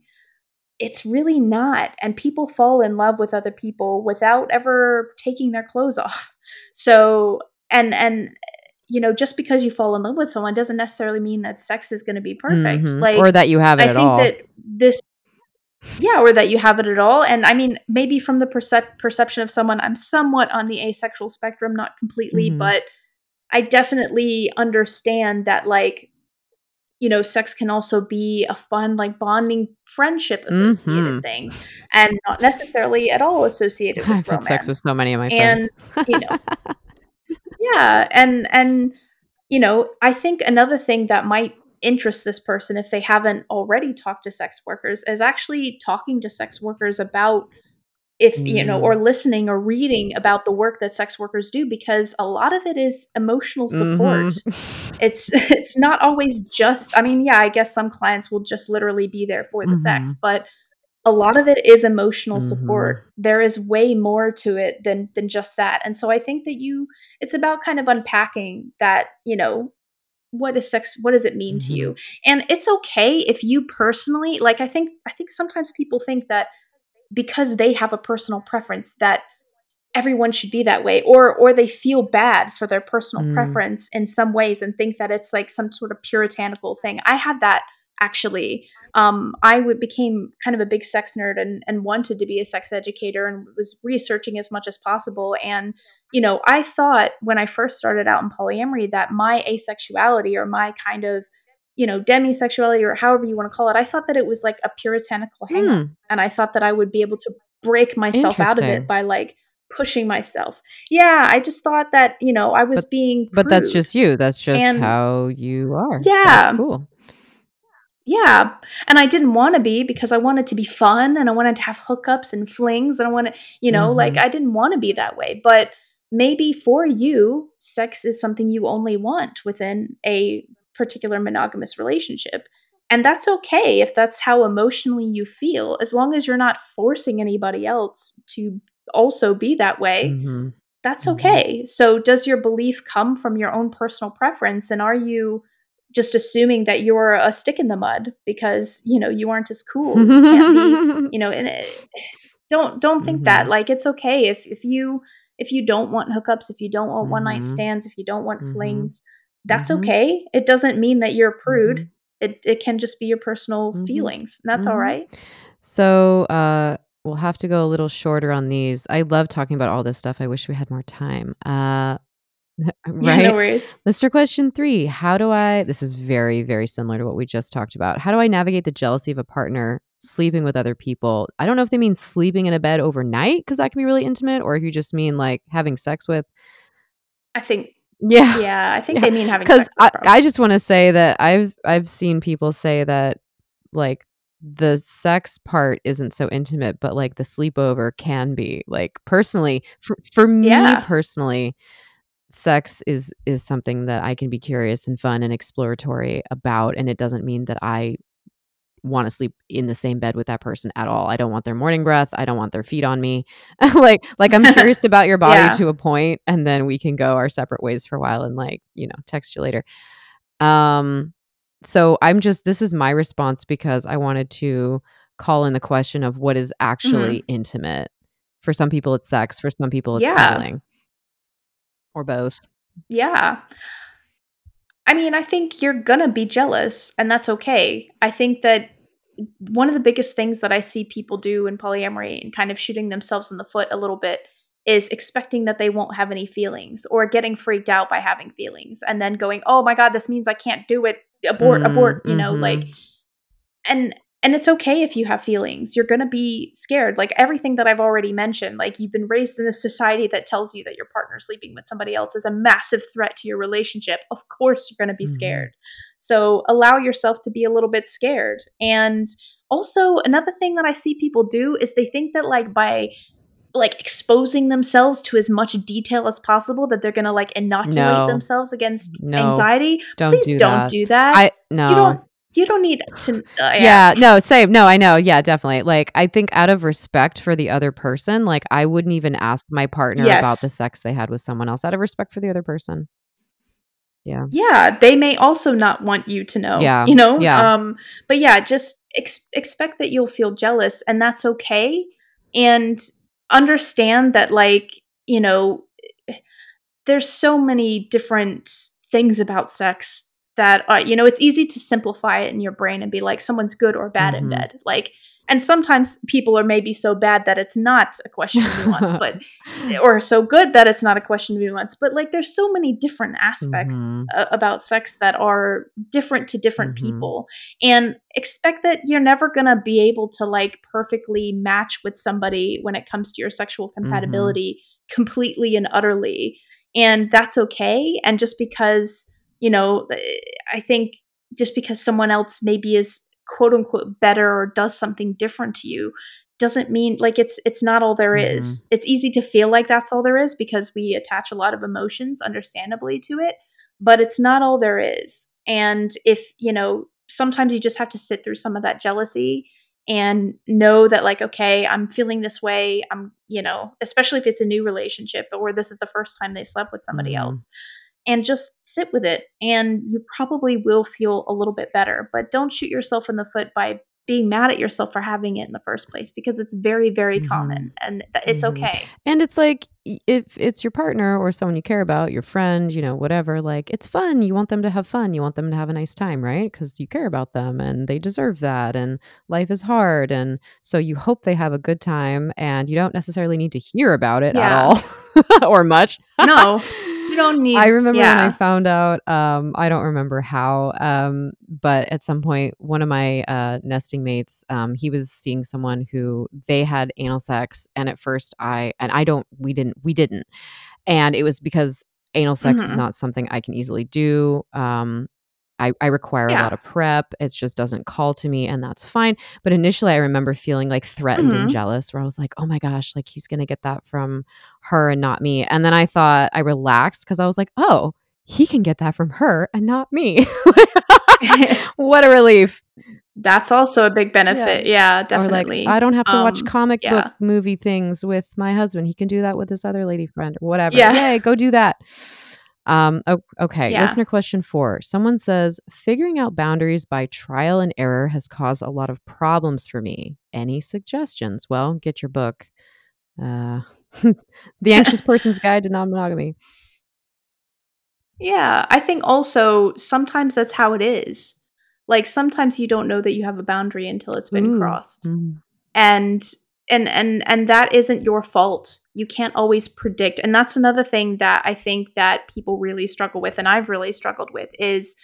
it's really not. And people fall in love with other people without ever taking their clothes off. So, and, and, you know, just because you fall in love with someone doesn't necessarily mean that sex is going to be perfect. Mhm. Like, or that you have it I at think all. that this, yeah, or that you have it at all. And I mean, maybe from the percep- perception of someone, I'm somewhat on the asexual spectrum, not completely, Mhm. but I definitely understand that, like, you know, sex can also be a fun, like, bonding, friendship associated Mhm. thing, and not necessarily at all associated with I've had romance. sex with so many of my and friends. you know, yeah, and and you know, I think another thing that might interest this person if they haven't already talked to sex workers is actually talking to sex workers about if you know Mm. or listening or reading about the work that sex workers do because a lot of it is emotional support Mhm. it's it's not always just i mean yeah i guess some clients will just literally be there for the sex Mhm. but a lot of it is emotional Mhm. support there is way more to it than than just that and so i think that you it's about kind of unpacking that you know what is sex what does it mean to you and it's okay if you personally like i think i think sometimes people think that because they have a personal preference that everyone should be that way or or they feel bad for their personal Mm. preference in some ways and think that it's like some sort of puritanical thing. I had that actually. Um i became kind of a big sex nerd and and wanted to be a sex educator and was researching as much as possible. And you know i thought when i first started out in polyamory that my asexuality or my kind of you know demisexuality or however you want to call it i thought that it was like a puritanical hang Hmm. and I thought that I would be able to break myself out of it by like pushing myself. Yeah, I just thought that, you know, I was But- being But that's just you. That's just And- how you are. Yeah. That's cool. Yeah. And I didn't want to be because I wanted to be fun and I wanted to have hookups and flings and I wanted, you know, like Mhm. I didn't want to be that way. But maybe for you, sex is something you only want within a particular monogamous relationship. And that's okay if that's how emotionally you feel, as long as you're not forcing anybody else to also be that way. Mhm. that's Mhm. okay. So, does your belief come from your own personal preference? And are you just assuming that you're a stick in the mud because, you know, you aren't as cool? You can't be, you know, and it, don't don't think that Mhm. like it's okay if if you if you don't want hookups, if you don't want one night Mhm. stands, if you don't want Mhm. flings, that's Mhm. okay. It doesn't mean that you're a prude. Mhm. It it can just be your personal Mhm. feelings. And that's all Mhm. right. So, uh, we'll have to go a little shorter on these. I love talking about all this stuff. I wish we had more time. Uh, Yeah, right? no worries. Lister question three How do I, this is very, very similar to what we just talked about. How do I navigate the jealousy of a partner sleeping with other people? I don't know if they mean sleeping in a bed overnight, because that can be really intimate, or if you just mean like having sex with. I think Yeah. yeah, I think Yeah, they mean having Because I. I just want to say that I've I've seen people say that like the sex part isn't so intimate, but like the sleepover can be. Like personally, for for me Yeah. personally, sex is is something that I can be curious and fun and exploratory about, and it doesn't mean that I want to sleep in the same bed with that person at all. I don't want their morning breath. I don't want their feet on me. like like I'm curious about your body Yeah. to a point and then we can go our separate ways for a while and like, you know, text you later. Um so I'm just this is my response because I wanted to call in the question of what is actually intimate. For some people it's sex, for some people it's Yeah. cuddling. Or both. Yeah. I mean, I think you're gonna be jealous, and that's okay. I think that one of the biggest things that I see people do in polyamory and kind of shooting themselves in the foot a little bit is expecting that they won't have any feelings or getting freaked out by having feelings and then going, "Oh my god, this means I can't do it. Abort, Mm, abort," you know, mhm. like and and it's okay if you have feelings. You're going to be scared. Like everything that I've already mentioned, like you've been raised in a society that tells you that your partner sleeping with somebody else is a massive threat to your relationship. Of course, you're going to be Mhm. scared. So allow yourself to be a little bit scared. And also, another thing that I see people do is they think that like by like exposing themselves to as much detail as possible that they're going to like inoculate No. themselves against No. anxiety. Don't Please do don't that. do that. I no. you don't you don't need to uh, yeah. no, same. No, I know. Yeah, definitely. Like, I think out of respect for the other person, like, I wouldn't even ask my partner about the sex they had with someone else out of respect for the other person. Yeah. Yeah, they may also not want you to know, Yeah, you know? yeah. Um, but yeah, just ex- expect that you'll feel jealous and that's okay. And understand that, like, you know, there's so many different things about sex that are, you know, it's easy to simplify it in your brain and be like, someone's good or bad in Mhm. bed. Like, and sometimes people are maybe so bad that it's not a question of nuance, but or so good that it's not a question of nuance. But like, there's so many different aspects Mhm. a- about sex that are different to different Mhm. people, and expect that you're never gonna be able to like perfectly match with somebody when it comes to your sexual Mm-hmm. compatibility completely and utterly, and that's okay. And just because you know, I think just because someone else maybe is quote unquote better or does something different to you doesn't mean like it's it's not all there is. Mhm. It's easy to feel like that's all there is because we attach a lot of emotions understandably to it, but it's not all there is. And if, you know, sometimes you just have to sit through some of that jealousy and know that like okay, I'm feeling this way. I'm, you know, especially if it's a new relationship or this is the first time they've slept with somebody Mhm. else and just sit with it and you probably will feel a little bit better but don't shoot yourself in the foot by being mad at yourself for having it in the first place because it's very very Mhm. common and th- it's Mhm. okay And it's like if it's your partner or someone you care about, your friend, you know, whatever, like it's fun. You want them to have fun. You want them to have a nice time, right? Because you care about them and they deserve that. And life is hard. And so you hope they have a good time and you don't necessarily need to hear about it at all or much. No, don't need I remember when I found out, um, I don't remember how, um, but at some point, one of my uh, nesting mates, um, he was seeing someone who they had anal sex, and at first, I and I don't, we didn't, we didn't, and it was because anal sex is Mhm. not something I can easily do. Um, I, I require a lot of prep. It just doesn't call to me, and that's fine. But initially, I remember feeling like threatened and Mhm. jealous, where I was like, "Oh my gosh, like he's gonna get that from her and not me." And then I thought I relaxed because I was like, "Oh, he can get that from her and not me." what a relief! that's also a big benefit yeah, definitely Or like, I don't have to watch Um, comic yeah. book movie things with my husband. He can do that with his other lady friend or whatever. Yeah. Yay, go do that. Um, okay. Yeah. Listener question four. Someone says, figuring out boundaries by trial and error has caused a lot of problems for me. Any suggestions? Well, get your book. Uh, the Anxious Person's Guide to Non Monogamy. Yeah, I think also sometimes that's how it is. Like sometimes you don't know that you have a boundary until it's been Ooh. crossed. Mm. And and and and that isn't your fault. You can't always predict. And that's another thing that I think that people really struggle with and I've really struggled with is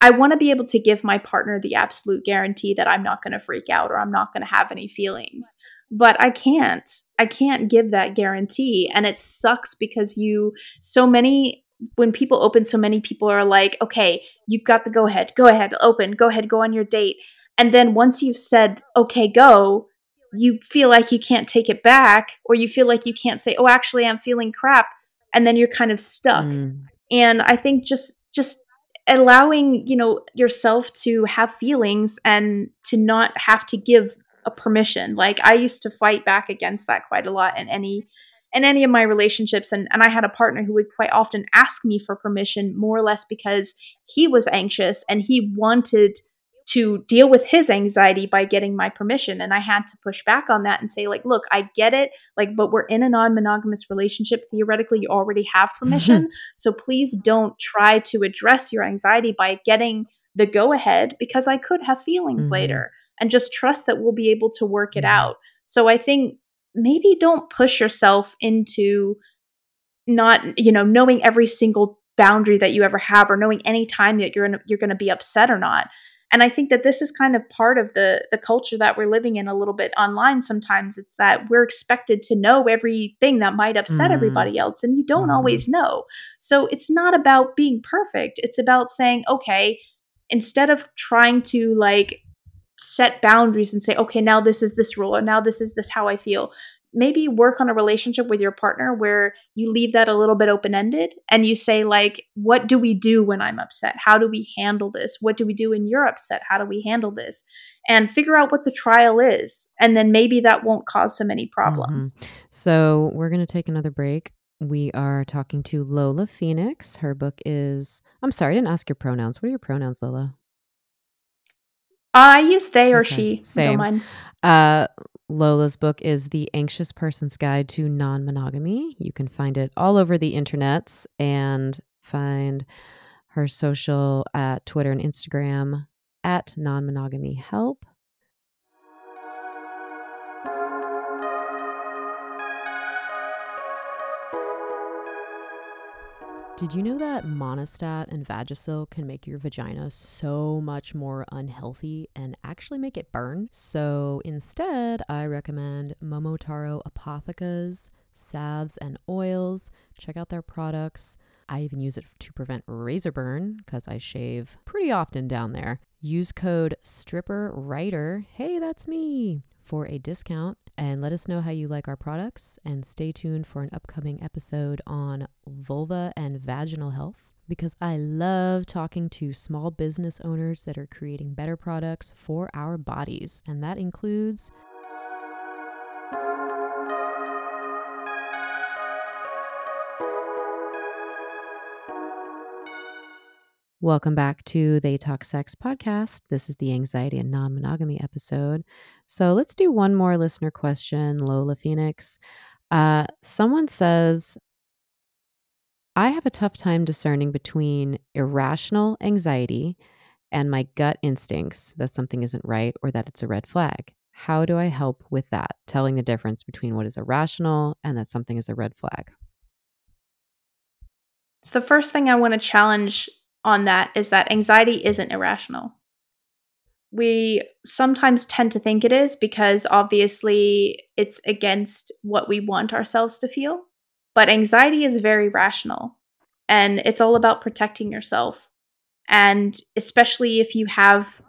I want to be able to give my partner the absolute guarantee that I'm not going to freak out or I'm not going to have any feelings. But I can't. I can't give that guarantee and it sucks because you so many when people open so many people are like, "Okay, you've got the go ahead. Go ahead, open. Go ahead, go on your date." And then once you've said, "Okay, go," you feel like you can't take it back or you feel like you can't say, "Oh, actually I'm feeling crap." And then you're kind of stuck Mm. and i think just just allowing you know yourself to have feelings and to not have to give a permission like i used to fight back against that quite a lot in any in any of my relationships and, and i had a partner who would quite often ask me for permission more or less because he was anxious and he wanted to deal with his anxiety by getting my permission and i had to push back on that and say like look i get it like but we're in a non-monogamous relationship theoretically you already have permission so please don't try to address your anxiety by getting the go ahead because I could have feelings Mhm. later and just trust that we'll be able to work it Mhm. out. So I think maybe don't push yourself into not, you know, knowing every single boundary that you ever have or knowing any time that you're gonna, you're going to be upset or not. And I think that this is kind of part of the the culture that we're living in a little bit online sometimes. It's that we're expected to know everything that might upset Mhm. everybody else and you don't Mhm. always know. So it's not about being perfect. It's about saying, okay, instead of trying to like set boundaries and say, okay, now this is this rule and now this is this how I feel. Maybe work on a relationship with your partner where you leave that a little bit open ended and you say, like, what do we do when I'm upset? How do we handle this? What do we do when you're upset? How do we handle this? And figure out what the trial is. And then maybe that won't cause so many problems. So we're going to take another break. We are talking to Lola Phoenix. Her book is, I'm sorry, I didn't ask your pronouns. What are your pronouns, Lola? I use they or she. Same. Uh, Lola's book is The Anxious Person's Guide to Non Monogamy. You can find it all over the internets and find her social at Twitter and Instagram at Non Monogamy Help. Did you know that Monistat and Vagisil can make your vagina so much more unhealthy and actually make it burn? So instead, I recommend Momotaro Apotheca's salves and oils. Check out their products. I even use it to prevent razor burn because I shave pretty often down there. Use code StripperWriter, hey, that's me, for a discount and let us know how you like our products. And stay tuned for an upcoming episode on vulva and vaginal health because I love talking to small business owners that are creating better products for our bodies. And that includes Welcome back to They Talk Sex podcast. This is the anxiety and non monogamy episode. So let's do one more listener question. Lola Phoenix. Uh, someone says, I have a tough time discerning between irrational anxiety and my gut instincts that something isn't right or that it's a red flag. How do I help with that? Telling the difference between what is irrational and that something is a red flag. So the first thing I want to challenge on that is that anxiety isn't irrational. We sometimes tend to think it is because obviously it's against what we want ourselves to feel. But anxiety is very rational and it's all about protecting yourself. And especially if you have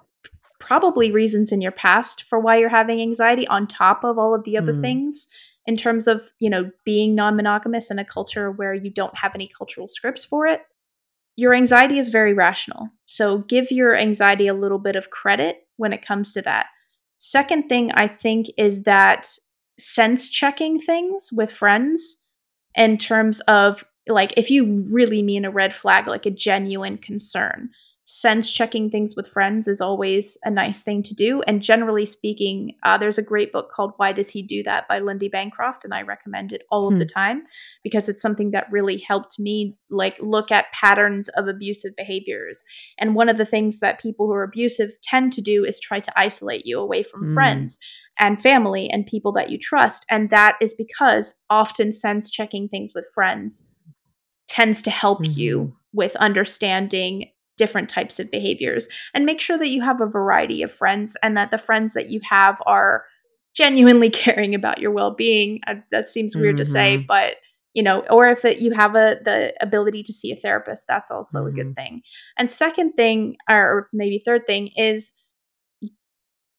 probably reasons in your past for why you're having anxiety on top of all of the other Mm. things in terms of, you know, being non-monogamous in a culture where you don't have any cultural scripts for it your anxiety is very rational. So give your anxiety a little bit of credit when it comes to that. Second thing I think is that sense checking things with friends in terms of like if you really mean a red flag, like a genuine concern, sense checking things with friends is always a nice thing to do. And generally speaking, uh, there's a great book called Why Does He Do That by Lundy Bancroft, and I recommend it all of Hmm. the time because it's something that really helped me like look at patterns of abusive behaviors. And one of the things that people who are abusive tend to do is try to isolate you away from Mm. friends and family and people that you trust. And that is because often sense checking things with friends tends to help Mhm. you with understanding different types of behaviors and make sure that you have a variety of friends and that the friends that you have are genuinely caring about your well-being. Uh, that seems weird to say Mhm. but you know or if it, you have a the ability to see a therapist that's also a good thing. And second thing or maybe third thing is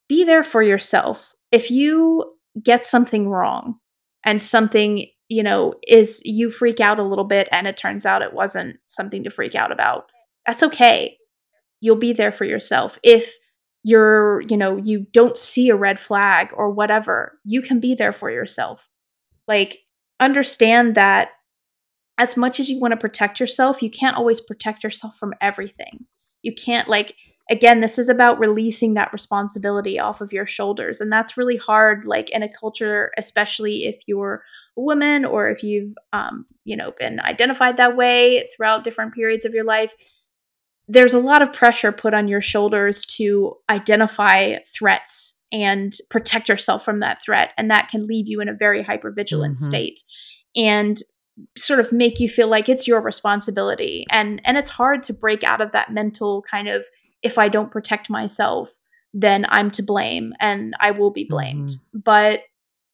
be there for yourself. If you get something wrong and something you know is you freak out a little bit and it turns out it wasn't something to freak out about that's okay. You'll be there for yourself. If you're you know you don't see a red flag or whatever you can be there for yourself. Like understand that as much as you want to protect yourself you can't always protect yourself from everything. You can't like again this is about releasing that responsibility off of your shoulders and that's really hard like in a culture especially if you're a woman or if you've um, you know been identified that way throughout different periods of your life there's a lot of pressure put on your shoulders to identify threats and protect yourself from that threat and that can leave you in a very hypervigilant Mhm. state and sort of make you feel like it's your responsibility. And and it's hard to break out of that mental kind of if i don't protect myself then i'm to blame and i will be blamed. But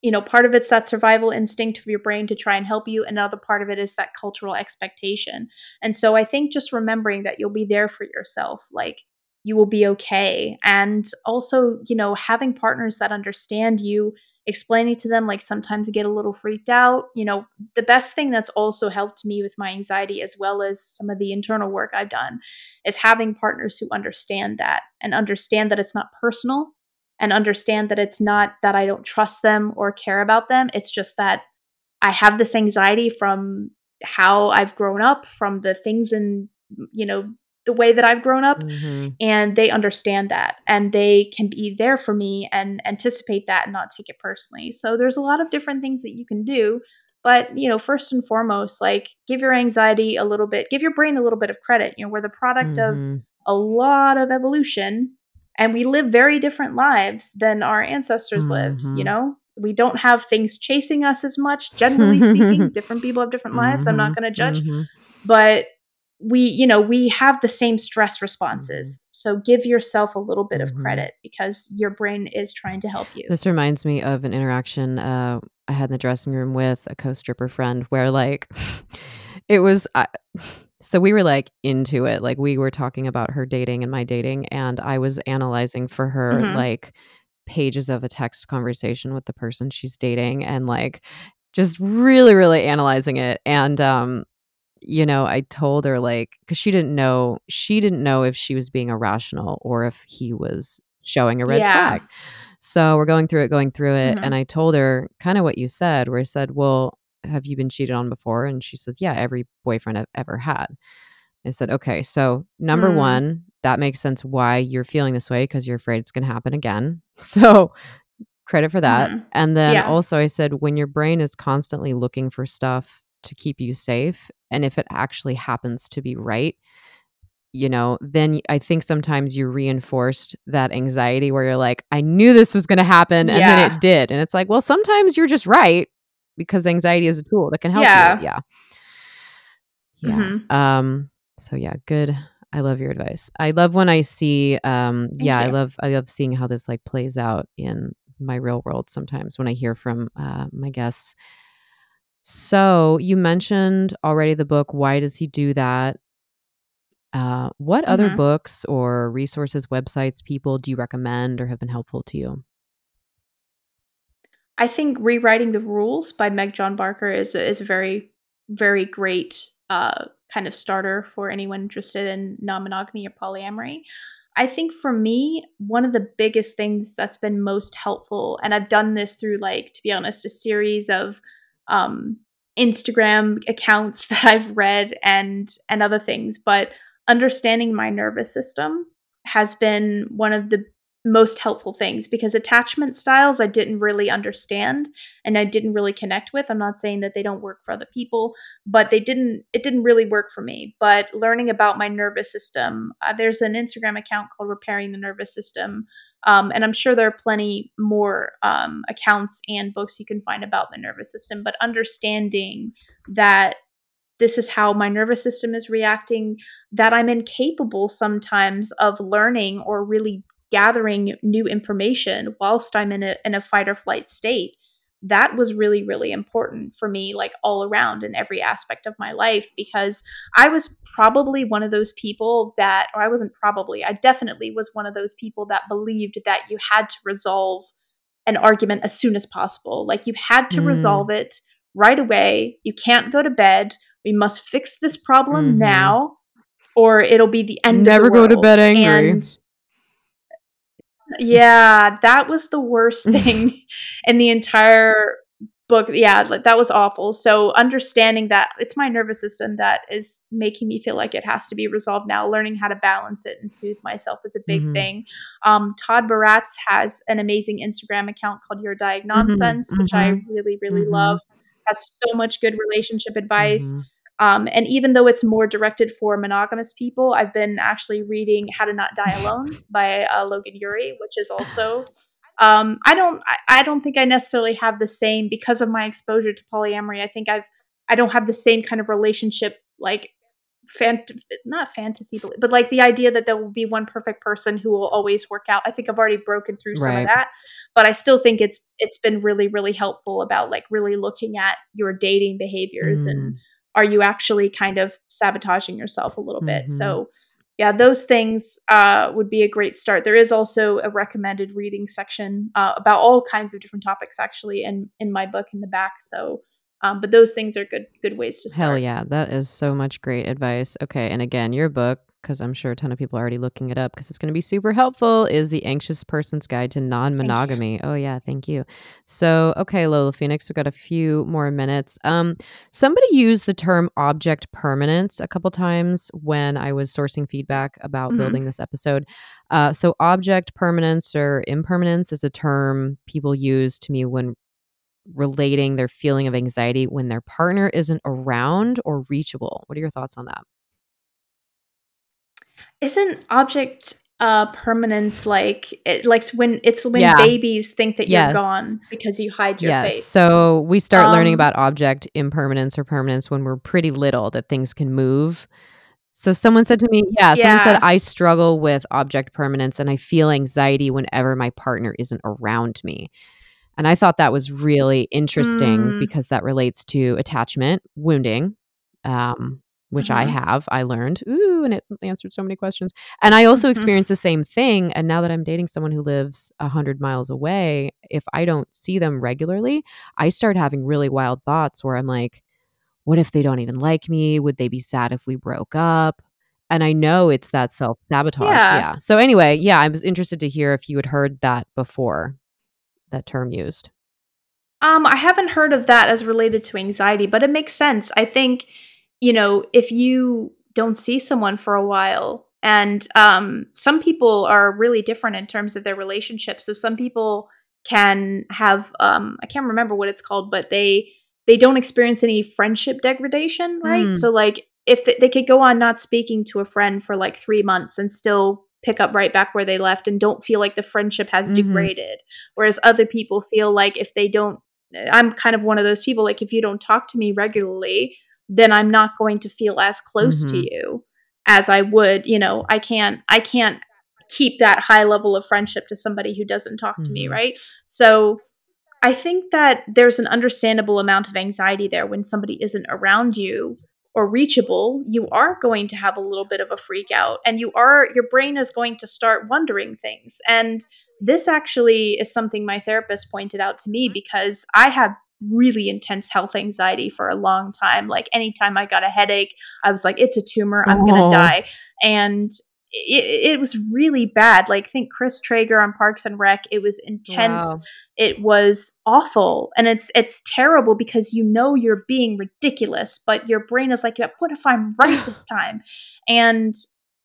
you know part of it's that survival instinct of your brain to try and help you another part of it is that cultural expectation. And so i think just remembering that you'll be there for yourself like you will be okay. And also you know having partners that understand you explaining to them like sometimes I get a little freaked out. You know the best thing that's also helped me with my anxiety as well as some of the internal work I've done is having partners who understand that and understand that it's not personal and understand that it's not that I don't trust them or care about them it's just that I have this anxiety from how I've grown up, from the things and, you know, the way that I've grown up Mhm. and they understand that and they can be there for me and anticipate that and not take it personally. So there's a lot of different things that you can do, but you know, first and foremost, like give your anxiety a little bit, give your brain a little bit of credit. You know, we're the product of Mhm. a lot of evolution and we live very different lives than our ancestors lived, you Mhm. know? We don't have things chasing us as much, generally speaking. different people have different lives. I'm not Mhm. going to judge, Mhm. but we, you know, we have the same stress Mm-hmm. responses. So give yourself a little bit of credit because your brain is trying to help you. This reminds me of an interaction uh, I had in the dressing room with a co-stripper friend where like it was I so we were like into it. Like we were talking about her dating and my dating and I was analyzing for her Mhm. like pages of a text conversation with the person she's dating and like just really really analyzing it and um you know, I told her like cuz she didn't know she didn't know if she was being irrational or if he was showing a red Yeah. flag. So we're going through it, going through it, and Mhm. I told her kind of what you said, where I said, "Well, have you been cheated on before?" And she says, "Yeah, every boyfriend I've ever had." I said, "Okay, so number Mm. 1, that makes sense why you're feeling this way because you're afraid it's going to happen again." So credit for that. Mhm. And then Yeah. also I said, when your brain is constantly looking for stuff to keep you safe, and if it actually happens to be right, you know, then I think sometimes you reinforced that anxiety where you're like, I knew this was going to happen, and then it did. And it's like, well, sometimes you're just right because anxiety is a tool that can help Yeah. you. Yeah. Yeah. Mhm. Um, so yeah, good. I love your advice. I love when I see um Thank yeah, I love I love seeing how this like plays out in my real world sometimes when I hear from uh my guests. So, you mentioned already the book Why Does He Do That? Uh what other Mhm. books or resources, websites, people do you recommend or have been helpful to you? I think Rewriting the Rules by Meg John Barker is is a very, very great, uh, kind of starter for anyone interested in non-monogamy or polyamory. I think for me, one of the biggest things that's been most helpful and I've done this through, like, to be honest, a series of, um, Instagram accounts that I've read and and other things, but understanding my nervous system has been one of the most helpful things because attachment styles I didn't really understand and I didn't really connect with. I'm not saying that they don't work for other people, but they didn't it didn't really work for me. But learning about my nervous system, uh, there's an Instagram account called Repairing the Nervous System. Um, and I'm sure there are plenty more um, accounts and books you can find about the nervous system. But understanding that this is how my nervous system is reacting, that I'm incapable sometimes of learning or really gathering new information whilst I'm in a in a fight or flight state. That was really, really important for me, like all around in every aspect of my life, because I was probably one of those people that, or I wasn't probably, I definitely was one of those people that believed that you had to resolve an argument as soon as possible. Like you had to Mm. resolve it right away. You can't go to bed. We must fix this problem Mhm. now, or it'll be the end of the Never go to bed angry. And yeah, that was the worst thing in the entire book. Yeah, like that was awful. So understanding that it's my nervous system that is making me feel like it has to be resolved now, learning how to balance it and soothe myself is a big Mhm. thing. Um, Todd Baratz has an amazing Instagram account called Your Diag Mhm. Nonsense, which I Mhm. really, really love. Mhm. Has so much good relationship advice. Um, and even though it's more directed for monogamous people, I've been actually reading How to Not Die Alone by uh, Logan Ury, which is also um, I don't I, I don't think I necessarily have the same because of my exposure to polyamory. I think I've I don't have the same kind of relationship like fant- not fantasy but, but like the idea that there will be one perfect person who will always work out. I think I've already broken through some of that, but I still think it's it's been really really helpful about like really looking at your dating behaviors and Mm. Are you actually kind of sabotaging yourself a little bit. Mhm. So yeah, those things uh, would be a great start. There is also a recommended reading section uh, about all kinds of different topics, actually, in in my book in the back. So, um, but those things are good good ways to start. Hell yeah, that is so much great advice. Okay, and again, your book because I'm sure a ton of people are already looking it up because it's going to be super helpful, is The Anxious Person's Guide to Non Monogamy. Oh, yeah. Thank you. So, okay, Lola Phoenix, we've got a few more minutes. Um, somebody used the term object permanence a couple times when I was sourcing feedback about Mhm. building this episode. Uh, so, object permanence or impermanence is a term people use to me when relating their feeling of anxiety when their partner isn't around or reachable. What are your thoughts on that? Isn't object, uh, permanence like it like when it's when Yeah. babies think that you're gone because you hide your Yes. face? So we start learning Um about object impermanence or permanence when we're pretty little, that things can move. So someone said to me yeah, someone said, "I struggle with object permanence and I feel anxiety whenever my partner isn't around me." And I thought that was really interesting Mm. because that relates to attachment, wounding, um, which I Mhm. have, I learned. Ooh, and it answered so many questions. And I also Mhm. experienced the same thing, and now that I'm dating someone who lives 100 miles away, if I don't see them regularly, I start having really wild thoughts where I'm like, "What if they don't even like me? Would they be sad if we broke up?" And I know it's that self-sabotage. Yeah. Yeah. So anyway, yeah, I was interested to hear if you had heard that before, that term used. Um, I haven't heard of that as related to anxiety, but it makes sense. I think, you know, if you don't see someone for a while and um some people are really different in terms of their relationships. So some people can have um I can't remember what it's called, but they they don't experience any friendship degradation, right? Mm. So like if th- they could go on not speaking to a friend for like 3 months and still pick up right back where they left and don't feel like the friendship has Mhm. degraded. Whereas other people feel like if they don't I'm kind of one of those people, like, if you don't talk to me regularly, then I'm not going to feel as close to Mhm. you as I would, you know, I can't I can't keep that high level of friendship to somebody who doesn't talk to me, Mhm. right? So, I think that there's an understandable amount of anxiety there when somebody isn't around you or reachable, you are going to have a little bit of a freak out and you are your brain is going to start wondering things. And this actually is something my therapist pointed out to me because I had really intense health anxiety for a long time. Like anytime I got a headache, I was like, it's a tumor, I'm gonna Oh. die. And it, it was really bad. Like think Chris Traeger on Parks and Rec. It was intense Wow. it was awful and it's it's terrible because you know you're being ridiculous but your brain is like "Yeah, what if i'm right this time and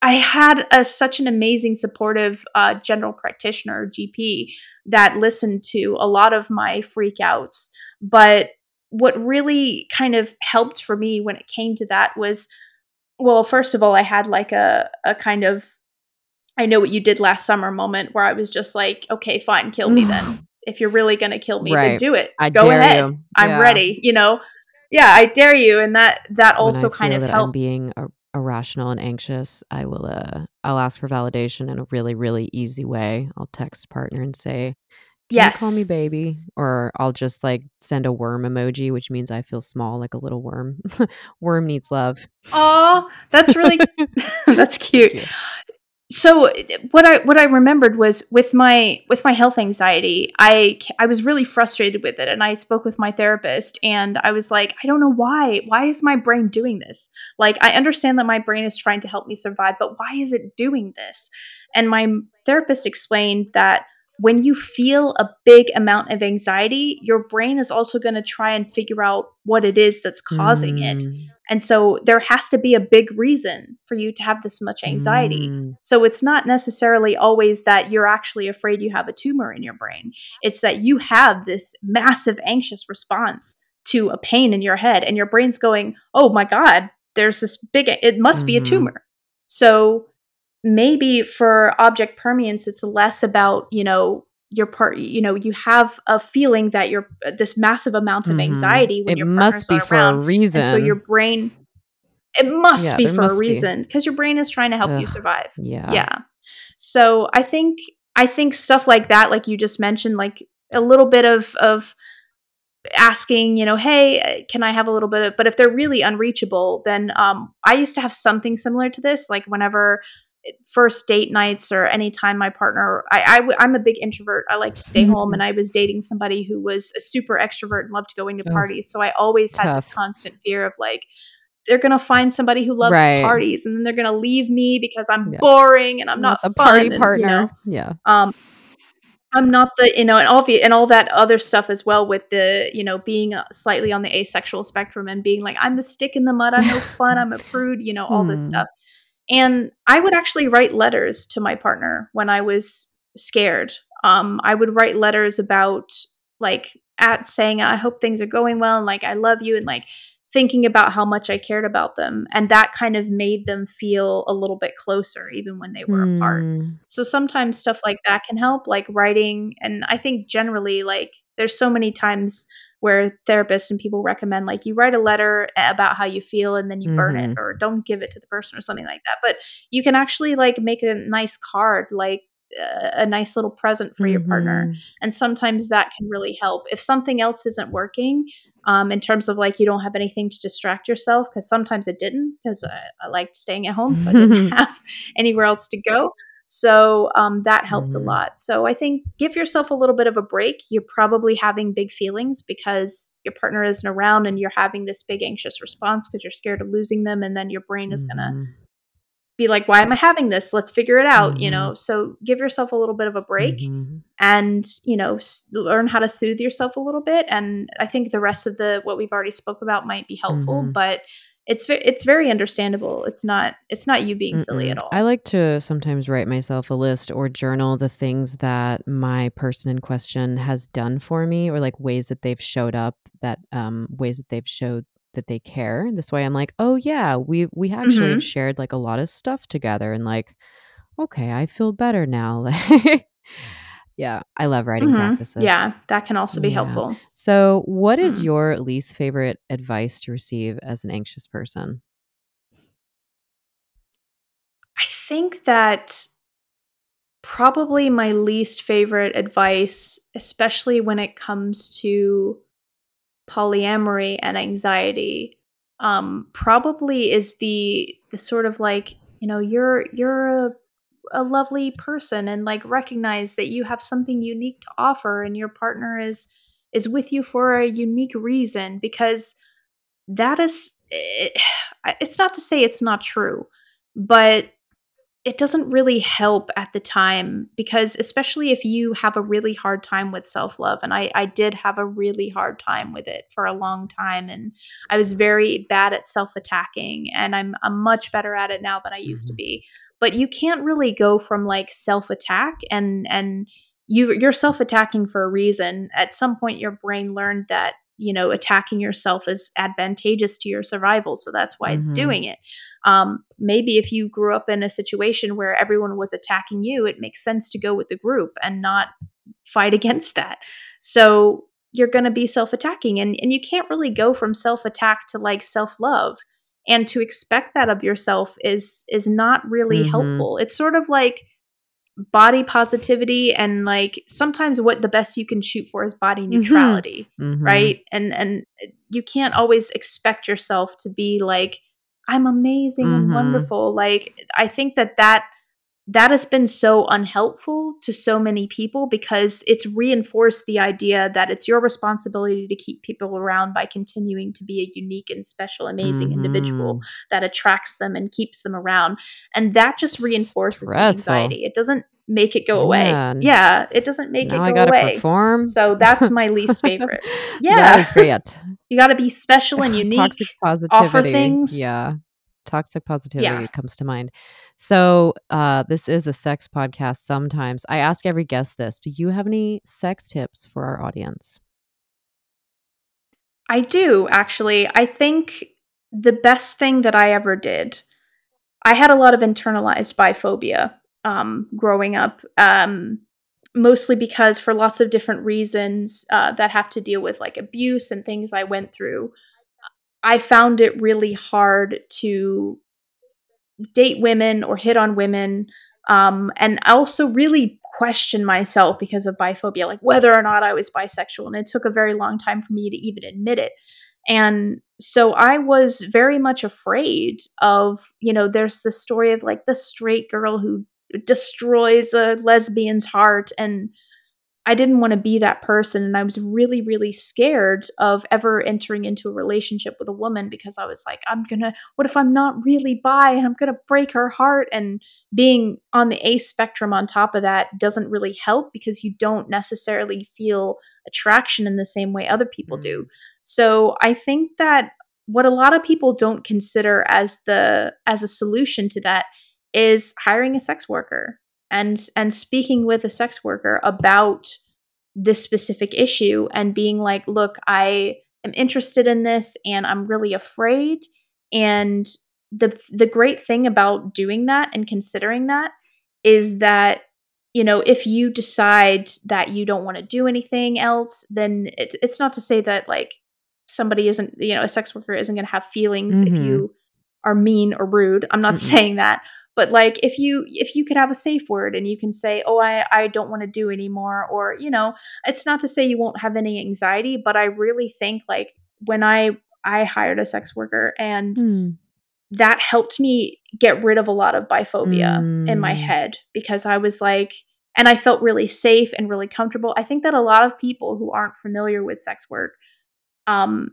i had a, such an amazing supportive uh, general practitioner gp that listened to a lot of my freakouts but what really kind of helped for me when it came to that was well first of all i had like a, a kind of I know what you did last summer moment where I was just like, okay, fine, kill me then. If you're really going to kill me, then do it. I Go ahead. I'm ready, you know? Yeah, I dare you. And that, that When also kind of that I'm helped. being ir irrational and anxious, I will, uh I'll ask for validation in a really, really easy way. I'll text partner and say, "Can you call me baby?" Or I'll just, like, send a worm emoji, which means I feel small like a little worm. Worm needs love. Oh, that's really, that's cute. So what i what i remembered was with my with my health anxiety I I was really frustrated with it and i spoke with my therapist and i was like i don't know why why is my brain doing this? Like i understand that my brain is trying to help me survive but why is it doing this? And my therapist explained that when you feel a big amount of anxiety your brain is also going to try and figure out what it is that's causing it. Mm, and so there has to be a big reason for you to have this much anxiety. mm, So it's not necessarily always that you're actually afraid you have a tumor in your brain. It's that you have this massive anxious response to a pain in your head and your brain's going, "Oh my god, there's this big it must be a mhm. tumor." So maybe for object permanence, it's less about, you know, your part, you know, you have a feeling that you're this massive amount of Mhm. anxiety when It your must be for a around and so your brain it must Yeah, be for a must be. reason because your brain is trying to help you survive. yeah. Yeah. So I think I think stuff like that, like you just mentioned, like a little bit of of asking, you know, hey, uh, can I have a little bit of? But if they're really unreachable, then um, I used to have something similar to this. Like whenever first date nights or anytime my partner, I, I am a big introvert. I like to stay home, and I was dating somebody who was a super extrovert and loved going to parties. So I always had this constant fear of like they're gonna find somebody who loves Right. parties, and then they're gonna leave me because I'm Yeah. boring and I'm not, a party and, you partner. know, Yeah. um, I'm not the you know, and all the, and all that other stuff as well with the you know being uh, slightly on the asexual spectrum and being like I'm the stick in the mud, I'm no fun, I'm a prude, you know, all this Hmm. stuff. And I would actually write letters to my partner when I was scared. Um, I would write letters about like at saying I hope things are going well and like I love you and like thinking about how much I cared about them, and that kind of made them feel a little bit closer even when they were apart. Hmm. So sometimes stuff like that can help, like writing. And I think generally, like, there's so many times where therapists and people recommend, like, you write a letter about how you feel and then you burn it Mhm. or don't give it to the person or something like that. But you can actually, like, make a nice card, like, uh, a nice little present for your partner Mhm. and sometimes that can really help if something else isn't working um, in terms of like you don't have anything to distract yourself because sometimes it didn't because I, I liked staying at home so i didn't have anywhere else to go so um, that helped Mhm. a lot so i think give yourself a little bit of a break you're probably having big feelings because your partner isn't around and you're having this big anxious response because you're scared of losing them and then your brain is going to be like why am i having this let's figure it out you Mhm. know so give yourself a little bit of a break Mhm. and you know s- learn how to soothe yourself a little bit and i think the rest of the what we've already spoke about might be helpful Mhm. but it's it's very understandable it's not it's not you being silly at all I like to sometimes write myself a list or journal the things that my person in question has done for me or like ways that they've showed up that um ways that they've showed that they care. This way I'm like, "Oh yeah, we we actually Mhm. shared like a lot of stuff together and like, okay, I feel better now." Like Yeah, I love writing Mhm. practices. yeah that can also be Yeah. helpful So, what is Mm. your least favorite advice to receive as an anxious person? i think that probably my least favorite advice especially when it comes to polyamory and anxiety um probably is the the sort of like you know you're you're a, a lovely person and like recognize that you have something unique to offer and your partner is is with you for a unique reason because that is eh, it, it's not to say it's not true but it doesn't really help at the time because especially if you have a really hard time with self-love and I, I did have a really hard time with it for a long time and i was very bad at self-attacking and i'm, I'm much better at it now than i used to Mhm. be but you can't really go from like self-attack and and you you're self-attacking for a reason at some point your brain learned that you know attacking yourself is advantageous to your survival so that's why it's Mhm. doing it um, maybe if you grew up in a situation where everyone was attacking you, it makes sense to go with the group and not fight against that. So you're going to be self attacking, and, and you can't really go from self attack to like self love. And to expect that of yourself is is not really Mhm. helpful. It's sort of like body positivity and like sometimes what the best you can shoot for is body Mhm. neutrality Mhm. right and and you can't always expect yourself to be like i'm amazing and Mhm. wonderful like i think that that that has been so unhelpful to so many people because it's reinforced the idea that it's your responsibility to keep people around by continuing to be a unique and special amazing individual Mhm. that attracts them and keeps them around and that just reinforces the anxiety it doesn't make it go away Man. yeah it doesn't make Now it I go gotta away perform. so that's my least favorite yeah is great. you got to be special and unique Toxic positivity. offer things Yeah. Toxic positivity yeah comes to mind. So, uh, this is a sex podcast sometimes. I ask every guest this. Do you have any sex tips for our audience? I do actually. I think the best thing that I ever did. I had a lot of internalized biphobia um, growing up, um, mostly because for lots of different reasons uh, that have to deal with like abuse and things I went through. I found it really hard to date women or hit on women. Um, and also really questioned myself because of biphobia, like whether or not I was bisexual. And it took a very long time for me to even admit it. And so I was very much afraid of, you know, there's the story of like the straight girl who destroys a lesbian's heart. And I didn't want to be that person. And I was really, really scared of ever entering into a relationship with a woman because I was like, I'm going to, what if I'm not really bi and I'm going to break her heart? And being on the A spectrum on top of that doesn't really help because you don't necessarily feel attraction in the same way other people do. Mm. So I think that what a lot of people don't consider as the as a solution to that is hiring a sex worker and and speaking with a sex worker about this specific issue and being like look i am interested in this and i'm really afraid. And the the great thing about doing that and considering that is that you know if you decide that you don't want to do anything else then it, it's not to say that like somebody isn't you know a sex worker isn't going to have feelings mm-hmm. if you are mean or rude. I'm not mm saying that but like if you if you could have a safe word and you can say oh i i don't want to do anymore or you know it's not to say you won't have any anxiety but i really think like when i i hired a sex worker and mm. that helped me get rid of a lot of biphobia mm. in my hmm. head because i was like and i felt really safe and really comfortable i think that a lot of people who aren't familiar with sex work um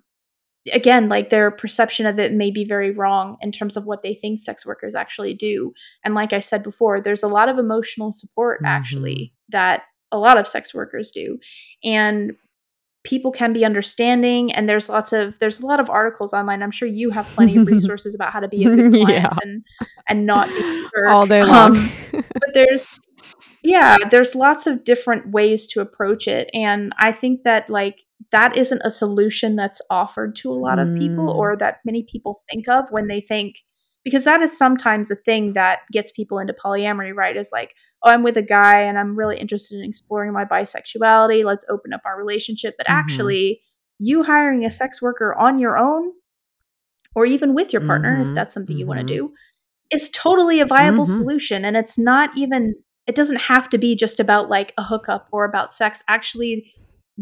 again like their perception of it may be very wrong in terms of what they think sex workers actually do. And like i said before there's a lot of emotional support mm-hmm. actually that a lot of sex workers do. And people can be understanding and there's lots of there's a lot of articles online. I'm sure you have plenty of resources about how to be a good client yeah. and and not be all day long. um, but there's yeah there's lots of different ways to approach it. And i think that like that isn't a solution that's offered to a lot of people mm. or that many people think of when they think because that is sometimes a thing that gets people into polyamory right is like oh i'm with a guy and i'm really interested in exploring my bisexuality let's open up our relationship but mm-hmm. actually you hiring a sex worker on your own or even with your partner mm-hmm. if that's something mm-hmm. you want to do is totally a viable mm-hmm. solution and it's not even it doesn't have to be just about like a hookup or about sex actually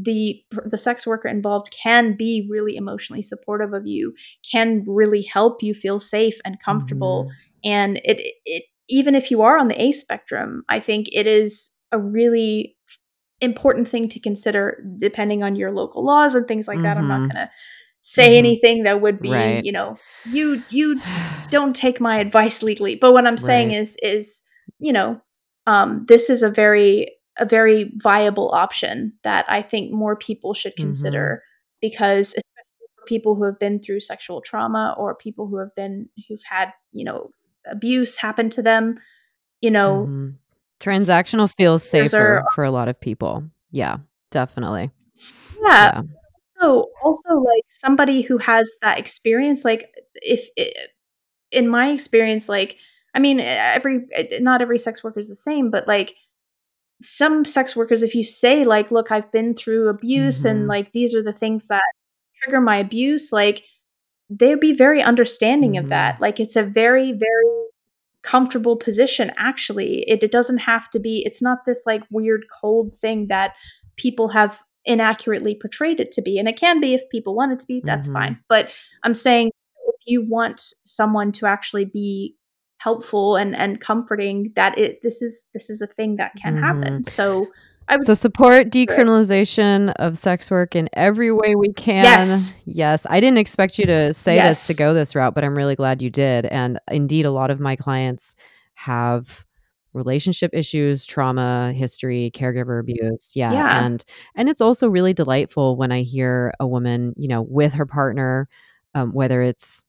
the the sex worker involved can be really emotionally supportive of you can really help you feel safe and comfortable mm-hmm. and it it even if you are on the A spectrum I think it is a really important thing to consider depending on your local laws and things like mm-hmm. that I'm not mm-hmm. going to say mm-hmm. anything that would be right. you know you you don't take my advice legally but what I'm saying right. is is you know um, this is a very a very viable option that I think more people should consider mm-hmm. because especially for people who have been through sexual trauma or people who have been who've had, you know, abuse happen to them, you know, mm-hmm. transactional feels safer are, for a lot of people. Yeah, definitely. Yeah. yeah. So also like somebody who has that experience like if it, in my experience like I mean every not every sex worker is the same but like some sex workers if you say like look i've been through abuse mm-hmm. and like these are the things that trigger my abuse like they'd be very understanding mm-hmm. of that mm-hmm. like it's a very very comfortable position actually it, it doesn't have to be it's not this like weird cold thing that people have inaccurately portrayed it to be and it can be if people want it to be that's mm-hmm. fine but i'm saying if you want someone to actually be helpful and and comforting that it this is this is a thing that can mm-hmm. happen so I would so support decriminalization of sex work in every way we can. Yes. Yes. I didn't expect you to say yes. this to go this route, but I'm really glad you did. And indeed, a lot of my clients have relationship issues, trauma, history, caregiver abuse. Yeah. yeah. And and it's also really delightful when I hear a woman, you know, with her partner, um, whether it's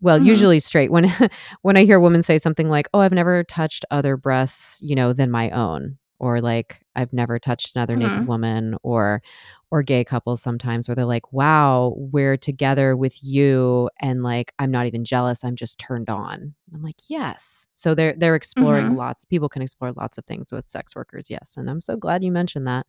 well mm-hmm. usually straight when when i hear a woman say something like oh i've never touched other breasts you know than my own or like i've never touched another mm-hmm. naked woman or or gay couples sometimes where they're like wow we're together with you and like i'm not even jealous i'm just turned on i'm like yes so they're they're exploring mm-hmm. lots people can explore lots of things with sex workers yes and i'm so glad you mentioned that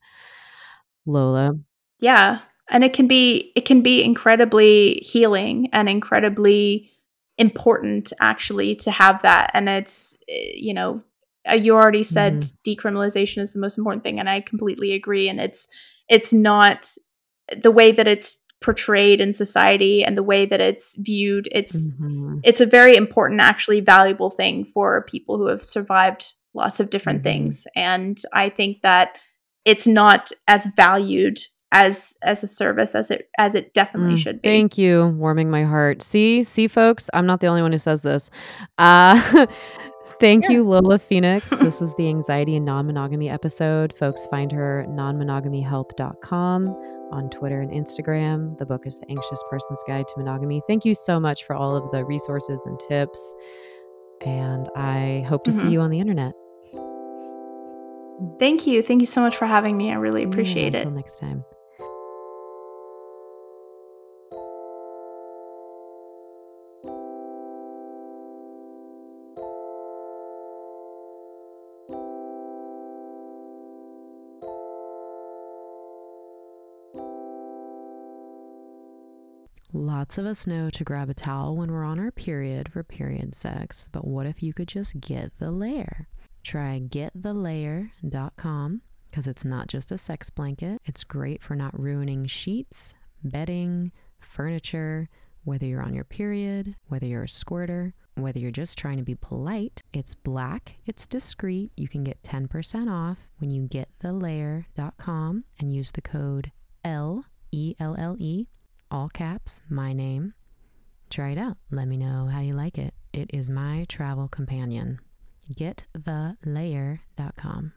lola yeah and it can be it can be incredibly healing and incredibly important actually to have that and it's eh, you know uh, you already said mm-hmm. decriminalization is the most important thing and i completely agree and it's it's not the way that it's portrayed in society and the way that it's viewed it's mm-hmm. it's a very important actually valuable thing for people who have survived lots of different mm-hmm. things and i think that it's not as valued as as a service as it as it definitely Mm, should be. Thank you, warming my heart. See, see, folks, I'm not the only one who says this. Uh, thank Yeah. you, Lola Phoenix. this was the anxiety and non-monogamy episode. Folks, find her nonmonogamyhelp.com on Twitter and Instagram. The book is The Anxious Person's Guide to Monogamy. Thank you so much for all of the resources and tips. And I hope to see Mhm. you on the internet. Thank you. Thank you so much for having me. I really Yeah, appreciate it. Until next time. Lots of us know to grab a towel when we're on our period for period sex, but what if you could just get the layer? Try getthelayer.com because it's not just a sex blanket. It's great for not ruining sheets, bedding, furniture, whether you're on your period, whether you're a squirter, whether you're just trying to be polite. It's black, it's discreet. You can get 10% off when you getthelayer.com and use the code L E L L E all caps, my name. Try it out. Let me know how you like it. It is my travel companion. GetTheLayer.com.